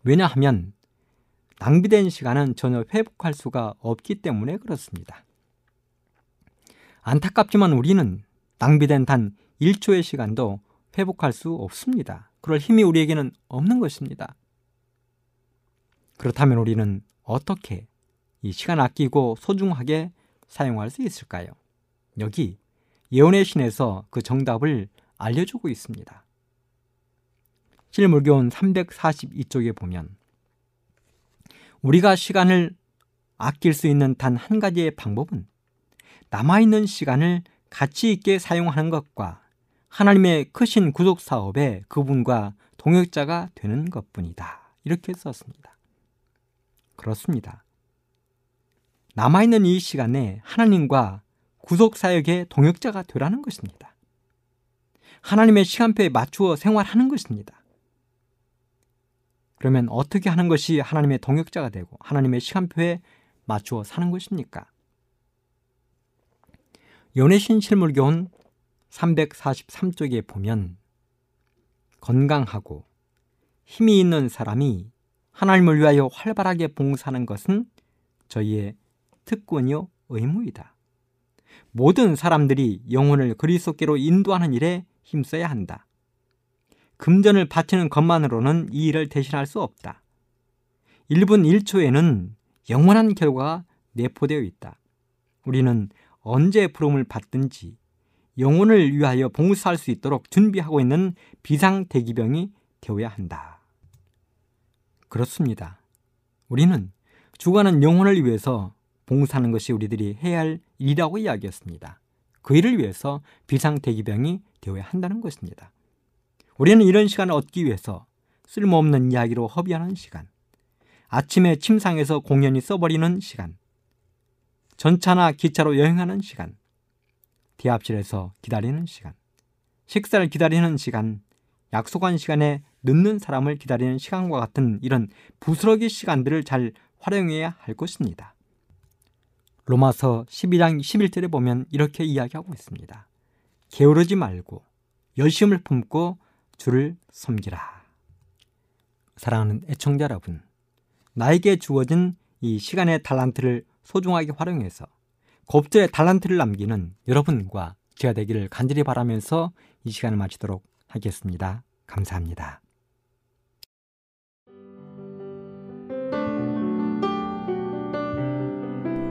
왜냐하면 낭비된 시간은 전혀 회복할 수가 없기 때문에 그렇습니다. 안타깝지만 우리는 낭비된 단 1초의 시간도 회복할 수 없습니다. 그럴 힘이 우리에게는 없는 것입니다. 그렇다면 우리는 어떻게 이 시간 아끼고 소중하게 사용할 수 있을까요? 여기 예언의 신에서 그 정답을 알려주고 있습니다. 실물교훈 342쪽에 보면 우리가 시간을 아낄 수 있는 단 한 가지의 방법은 남아있는 시간을 가치 있게 사용하는 것과 하나님의 크신 구속 사업에 그분과 동역자가 되는 것뿐이다. 이렇게 썼습니다. 그렇습니다. 남아있는 이 시간에 하나님과 구속 사역의 동역자가 되라는 것입니다. 하나님의 시간표에 맞추어 생활하는 것입니다. 그러면 어떻게 하는 것이 하나님의 동역자가 되고 하나님의 시간표에 맞추어 사는 것입니까? 연애신 실물교훈 343쪽에 보면 건강하고 힘이 있는 사람이 하나님을 위하여 활발하게 봉사하는 것은 저희의 특권이요 의무이다. 모든 사람들이 영혼을 그리스도께로 인도하는 일에 힘써야 한다. 금전을 바치는 것만으로는 이 일을 대신할 수 없다. 1분 1초에는 영원한 결과가 내포되어 있다. 우리는 언제 부름을 받든지 영혼을 위하여 봉사할 수 있도록 준비하고 있는 비상 대기병이 되어야 한다. 그렇습니다. 우리는 죽어가는 영혼을 위해서 봉사하는 것이 우리들이 해야 할 일이라고 이야기했습니다. 그 일을 위해서 비상 대기병이 되어야 한다는 것입니다. 우리는 이런 시간을 얻기 위해서 쓸모없는 이야기로 허비하는 시간, 아침에 침상에서 공연히 써버리는 시간, 전차나 기차로 여행하는 시간, 대합실에서 기다리는 시간, 식사를 기다리는 시간, 약속한 시간에 늦는 사람을 기다리는 시간과 같은 이런 부스러기 시간들을 잘 활용해야 할 것입니다. 로마서 12장 11절에 보면 이렇게 이야기하고 있습니다. 게으르지 말고 열심을 품고 주를 섬기라. 사랑하는 애청자 여러분, 나에게 주어진 이 시간의 달란트를 소중하게 활용해서 곱절의 달란트를 남기는 여러분과 제가 되기를 간절히 바라면서 이 시간을 마치도록 하겠습니다. 감사합니다.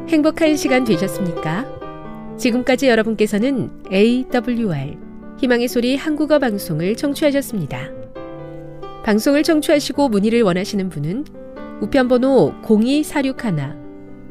행복한 시간 되셨습니까? 지금까지 여러분께서는 AWR 희망의 소리 한국어 방송을 청취하셨습니다. 방송을 청취하시고 문의를 원하시는 분은 우편번호 02461